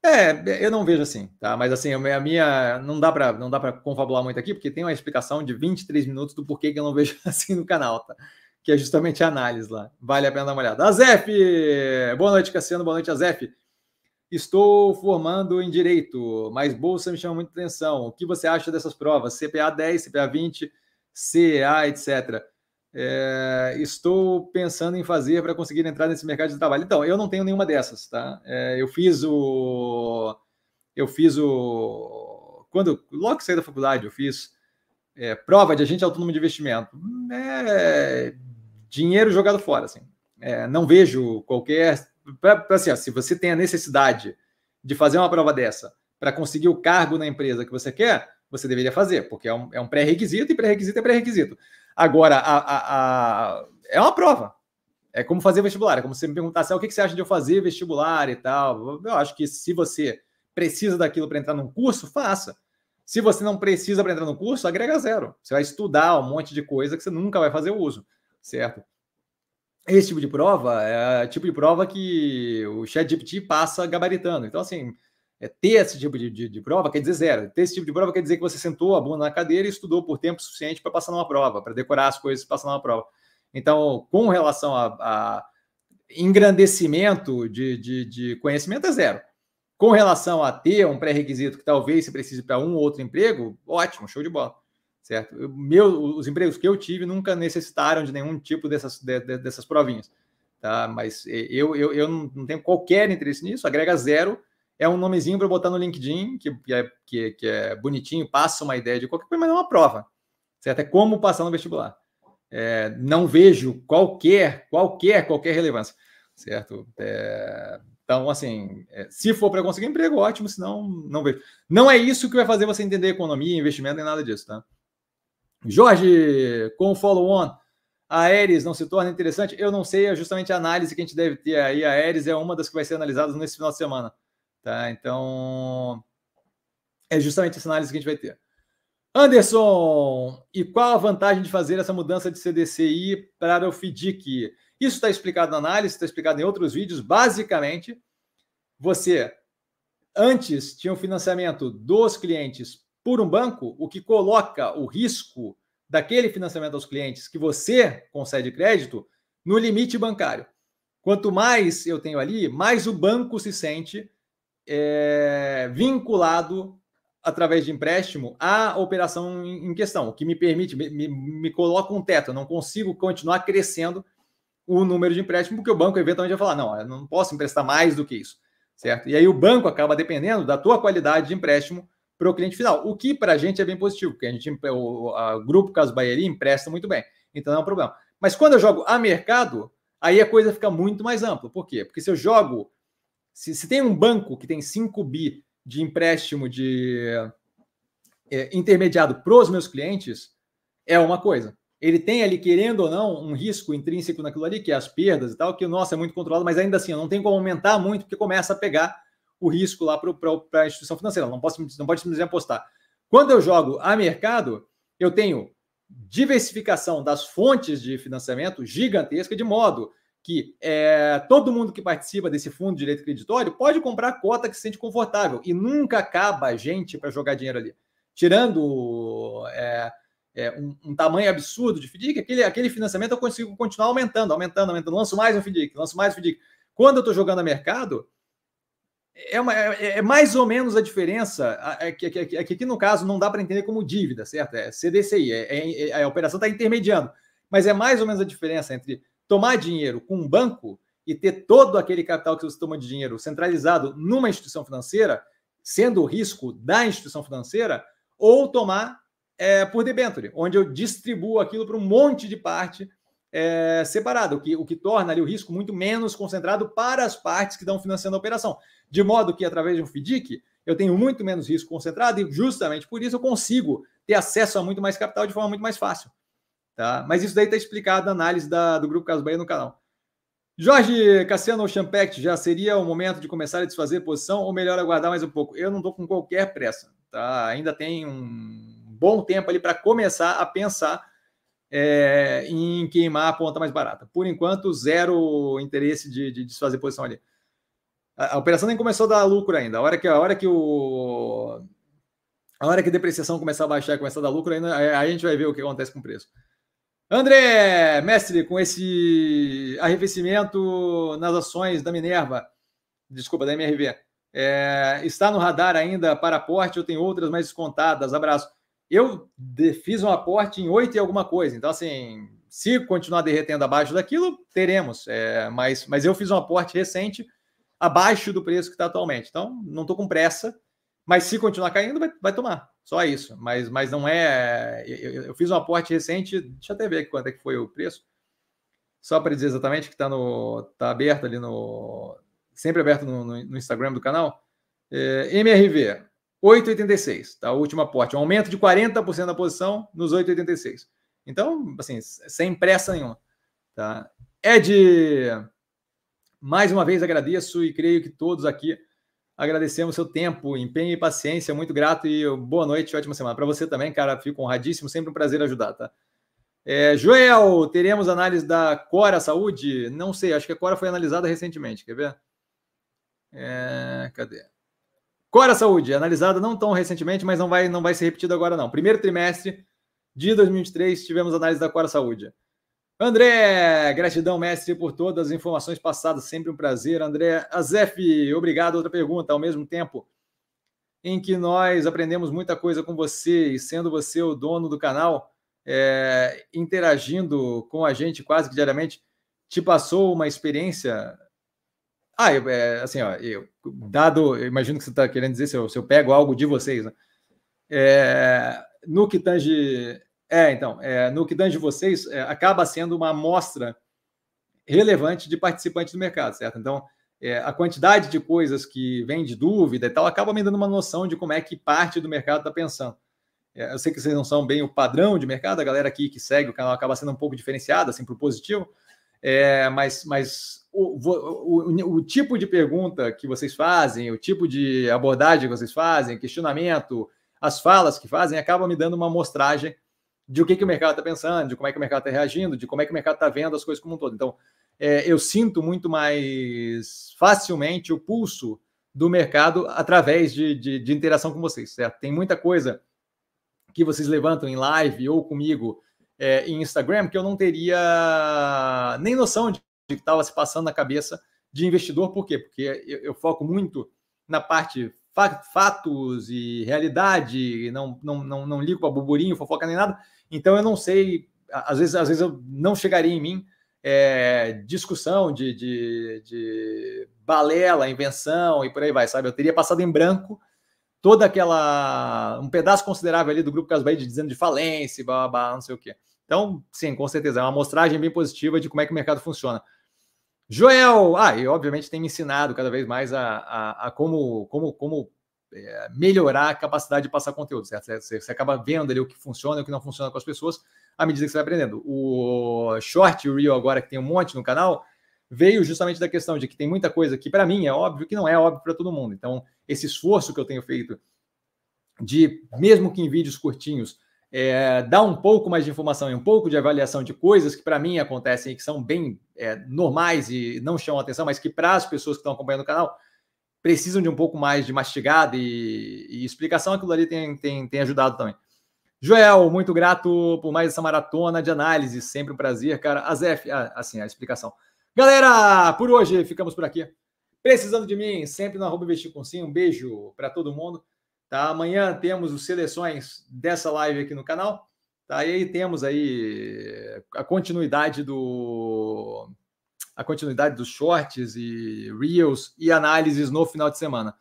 É, eu não vejo assim, tá? Mas assim, a minha não dá para não dá para confabular muito aqui, porque tem uma explicação de 23 minutos do porquê que eu não vejo (laughs) assim no canal, tá? Que é justamente a análise lá. Vale a pena dar uma olhada. Azef! Boa noite, Cassiano. Boa noite, Azef. Estou formando em direito, mas bolsa me chama muita atenção. O que você acha dessas provas? CPA 10, CPA 20, CA, etc é, estou pensando em fazer para conseguir entrar nesse mercado de trabalho? Então, eu não tenho nenhuma dessas, tá? É, eu fiz o. Eu fiz o. Quando, logo que saí da faculdade, eu fiz é, prova de agente autônomo de investimento. É, dinheiro jogado fora, assim. É, não vejo qualquer. Pra, pra, assim, ó, se você tem a necessidade de fazer uma prova dessa para conseguir o cargo na empresa que você quer, você deveria fazer, porque é um, é um pré-requisito e pré-requisito é pré-requisito. Agora, a, a, a, é uma prova. É como fazer vestibular. É como você me perguntasse ah, o que você acha de eu fazer vestibular e tal. Eu acho que se você precisa daquilo para entrar num curso, faça. Se você não precisa para entrar no curso, agrega zero. Você vai estudar um monte de coisa que você nunca vai fazer uso, certo? Esse tipo de prova é o tipo de prova que o ChatGPT passa gabaritando. Então, assim, é, ter esse tipo de, de, de, prova quer dizer zero. Ter esse tipo de prova quer dizer que você sentou a bunda na cadeira e estudou por tempo suficiente para passar numa prova, para decorar as coisas e passar numa prova. Então, com relação a, a engrandecimento de, de, de, conhecimento, é zero. Com relação a ter um pré-requisito que talvez você precise para um ou outro emprego, ótimo, show de bola. Certo? Meu, os empregos que eu tive nunca necessitaram de nenhum tipo dessas, de, de, dessas provinhas. Tá? Mas eu, eu, eu não tenho qualquer interesse nisso, agrega zero é um nomezinho para botar no LinkedIn, que, é, que, que, é bonitinho, passa uma ideia de qualquer coisa, mas não é uma prova. Certo? É como passar no vestibular. É, não vejo qualquer, qualquer, qualquer relevância. Certo? É, então, assim, é, se for para conseguir emprego, ótimo, senão não vejo. Não é isso que vai fazer você entender economia, investimento, nem nada disso, tá? Jorge, com o follow-on, a Aeres não se torna interessante? Eu não sei, é justamente a análise que a gente deve ter aí. A Aeres é uma das que vai ser analisada nesse final de semana. Tá? Então, é justamente essa análise que a gente vai ter. Anderson, e qual a vantagem de fazer essa mudança de CDCI para o FDIC? Isso está explicado na análise, está explicado em outros vídeos. Basicamente, você antes tinha o financiamento dos clientes por um banco, o que coloca o risco daquele financiamento aos clientes que você concede crédito no limite bancário. Quanto mais eu tenho ali, mais o banco se sente é, vinculado através de empréstimo à operação em questão, o que me permite, me, me, coloca um teto. Eu não consigo continuar crescendo o número de empréstimo, porque o banco eventualmente vai falar: não, eu não posso emprestar mais do que isso, certo? E aí o banco acaba dependendo da tua qualidade de empréstimo para o cliente final, o que para a gente é bem positivo, porque a gente, o a Grupo Caso Bahia empresta muito bem, então não é um problema. Mas quando eu jogo a mercado, aí a coisa fica muito mais ampla. Por quê? Porque se eu jogo, se, se tem um banco que tem 5 bi de empréstimo de é, intermediado para os meus clientes, é uma coisa ele tem ali, querendo ou não, um risco intrínseco naquilo ali, que é as perdas e tal, que, nossa, é muito controlado, mas ainda assim, não tem como aumentar muito, porque começa a pegar o risco lá para a instituição financeira. Não, posso, não pode simplesmente apostar. Quando eu jogo a mercado, eu tenho diversificação das fontes de financiamento gigantesca, de modo que é, todo mundo que participa desse fundo de direito creditório pode comprar a cota que se sente confortável e nunca acaba a gente para jogar dinheiro ali. Tirando é, é, um, um, tamanho absurdo de FDIC, aquele, aquele financiamento eu consigo continuar aumentando, aumentando, aumentando. Lanço mais um FDIC, lanço mais um FDIC. Quando eu estou jogando a mercado, é, uma, é, é, mais ou menos a diferença. É que, que, aqui no caso não dá para entender como dívida, certo? É CDCI, é, é, a operação está intermediando. Mas é mais ou menos a diferença entre tomar dinheiro com um banco e ter todo aquele capital que você toma de dinheiro centralizado numa instituição financeira, sendo o risco da instituição financeira, ou tomar é, por debenture, onde eu distribuo aquilo para um monte de parte é, o que, o que torna ali o risco muito menos concentrado para as partes que estão financiando a operação. De modo que, através de um FDIC, eu tenho muito menos risco concentrado e, justamente por isso, eu consigo ter acesso a muito mais capital de forma muito mais fácil. Tá? Mas isso daí está explicado na análise da, do Grupo Caso Bahia no canal. Jorge Cassiano Champect, já seria o momento de começar a desfazer posição ou melhor aguardar mais um pouco? Eu não estou com qualquer pressa. Tá? Ainda tem um bom tempo ali para começar a pensar é, em queimar a ponta mais barata. Por enquanto, zero interesse de, de desfazer posição ali. A, a, operação nem começou a dar lucro ainda. A hora que a hora que o a hora que a depreciação começar a baixar começar a dar lucro, ainda, aí a gente vai ver o que acontece com o preço. André, mestre, com esse arrefecimento nas ações da Minerva, desculpa, da MRV, é, está no radar ainda para aporte ou tem outras mais descontadas? Abraço. Eu fiz um aporte em 8 e alguma coisa. Então, assim, se continuar derretendo abaixo daquilo, teremos. É, mas, mas eu fiz um aporte recente abaixo do preço que está atualmente. Então, não estou com pressa. Mas se continuar caindo, vai, vai, tomar. Só isso. Mas, mas não é. Eu, eu, fiz um aporte recente. Deixa eu até ver quanto é que foi o preço. Só para dizer exatamente que está no. tá aberto ali no. Sempre aberto no, no, no Instagram do canal. É, MRV, 8,86, tá? O último aporte, um aumento de 40% da posição nos 8,86. Então, assim, sem pressa nenhuma, tá? Ed, mais uma vez agradeço e creio que todos aqui agradecemos seu tempo, empenho e paciência, muito grato e boa noite, ótima semana. Para você também, cara, fico honradíssimo, sempre um prazer ajudar, tá? É, Joel, teremos análise da Cora Saúde? Não sei, acho que a Cora foi analisada recentemente, quer ver? É, cadê? Cora Saúde, analisada não tão recentemente, mas não vai, não vai ser repetido agora, não. Primeiro trimestre de 2023, tivemos análise da Cora Saúde. André, gratidão, mestre, por todas as informações passadas, sempre um prazer. André, Azef, obrigado. Outra pergunta, ao mesmo tempo em que nós aprendemos muita coisa com você e sendo você o dono do canal, é, interagindo com a gente quase que diariamente, te passou uma experiência ah, eu, é, assim, ó, eu, dado, eu imagino que você está querendo dizer se eu, se eu, pego algo de vocês, né? É, no que tange. É, então, é, no que tange vocês, é, acaba sendo uma amostra relevante de participantes do mercado, certo? Então, é, a quantidade de coisas que vem de dúvida e tal acaba me dando uma noção de como é que parte do mercado está pensando. É, eu sei que vocês não são bem o padrão de mercado, a galera aqui que segue o canal acaba sendo um pouco diferenciada, assim, para o positivo, mas, mas o, o, o, tipo de pergunta que vocês fazem, o tipo de abordagem que vocês fazem, questionamento, as falas que fazem, acaba me dando uma amostragem de o que, que o mercado está pensando, de como é que o mercado está reagindo, de como é que o mercado está vendo as coisas como um todo. Então, é, eu sinto muito mais facilmente o pulso do mercado através de, de, de interação com vocês, certo? Tem muita coisa que vocês levantam em live ou comigo é, em Instagram, que eu não teria nem noção de que estava se passando na cabeça de investidor. Por quê? Porque eu, eu foco muito na parte fatos e realidade, não, não, não, não ligo para burburinho, fofoca nem nada. Então eu não sei, às vezes, às vezes eu não chegaria em mim é, discussão de, de, de balela, invenção e por aí vai, sabe? Eu teria passado em branco toda aquela. um pedaço considerável ali do grupo Casbaí dizendo de falência, blá, blá, blá, não sei o quê. Então, sim, com certeza, é uma amostragem bem positiva de como é que o mercado funciona. Joel, ah, e obviamente tem me ensinado cada vez mais a, a, a como, como, como é, melhorar a capacidade de passar conteúdo, certo? Você, você, acaba vendo ali o que funciona e o que não funciona com as pessoas à medida que você vai aprendendo. O Short, o Real agora, que tem um monte no canal, veio justamente da questão de que tem muita coisa que, para mim, é óbvio que não é óbvio para todo mundo. Então, esse esforço que eu tenho feito de, mesmo que em vídeos curtinhos, é, dar um pouco mais de informação e um pouco de avaliação de coisas que para mim acontecem e que são bem é, normais e não chamam atenção, mas que para as pessoas que estão acompanhando o canal precisam de um pouco mais de mastigada e, e explicação, aquilo ali tem, tem, tem ajudado também. Joel, muito grato por mais essa maratona de análise, sempre um prazer, cara. Azef, ah, assim, a explicação. Galera, por hoje ficamos por aqui. Precisando de mim, sempre no arroba investir com sim. Um beijo para todo mundo. Tá? Amanhã temos os seleções dessa live aqui no canal. Tá? E aí temos aí a continuidade do a continuidade dos shorts e reels e análises no final de semana.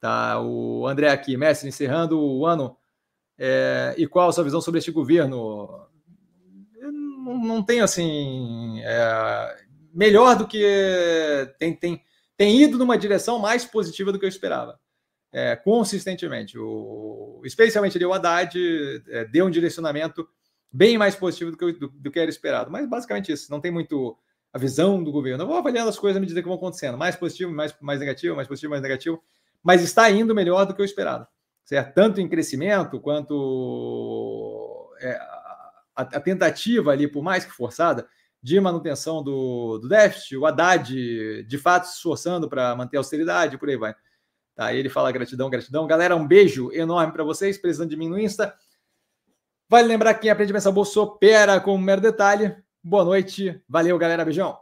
Tá? O André aqui, mestre, encerrando o ano. É, e qual a sua visão sobre este governo? Eu não, não tenho assim. É, melhor do que tem, tem, tem ido numa direção mais positiva do que eu esperava. É, consistentemente. O, especialmente ali, o Haddad é, deu um direcionamento bem mais positivo do que, do, do, que era esperado. Mas basicamente isso, não tem muito a visão do governo. Eu vou avaliando as coisas à medida que vão acontecendo. Mais positivo, mais, mais negativo, mais positivo, mais negativo. Mas está indo melhor do que eu esperado. Certo? Tanto em crescimento quanto é, a, a, tentativa ali, por mais que forçada, de manutenção do, do déficit, o Haddad de fato se esforçando para manter a austeridade, por aí vai. Tá, ele fala gratidão, gratidão. Galera, um beijo enorme para vocês, precisando de mim no Insta. Vale lembrar que quem aprende a pensar bolsa opera com um mero detalhe. Boa noite, valeu, galera, beijão.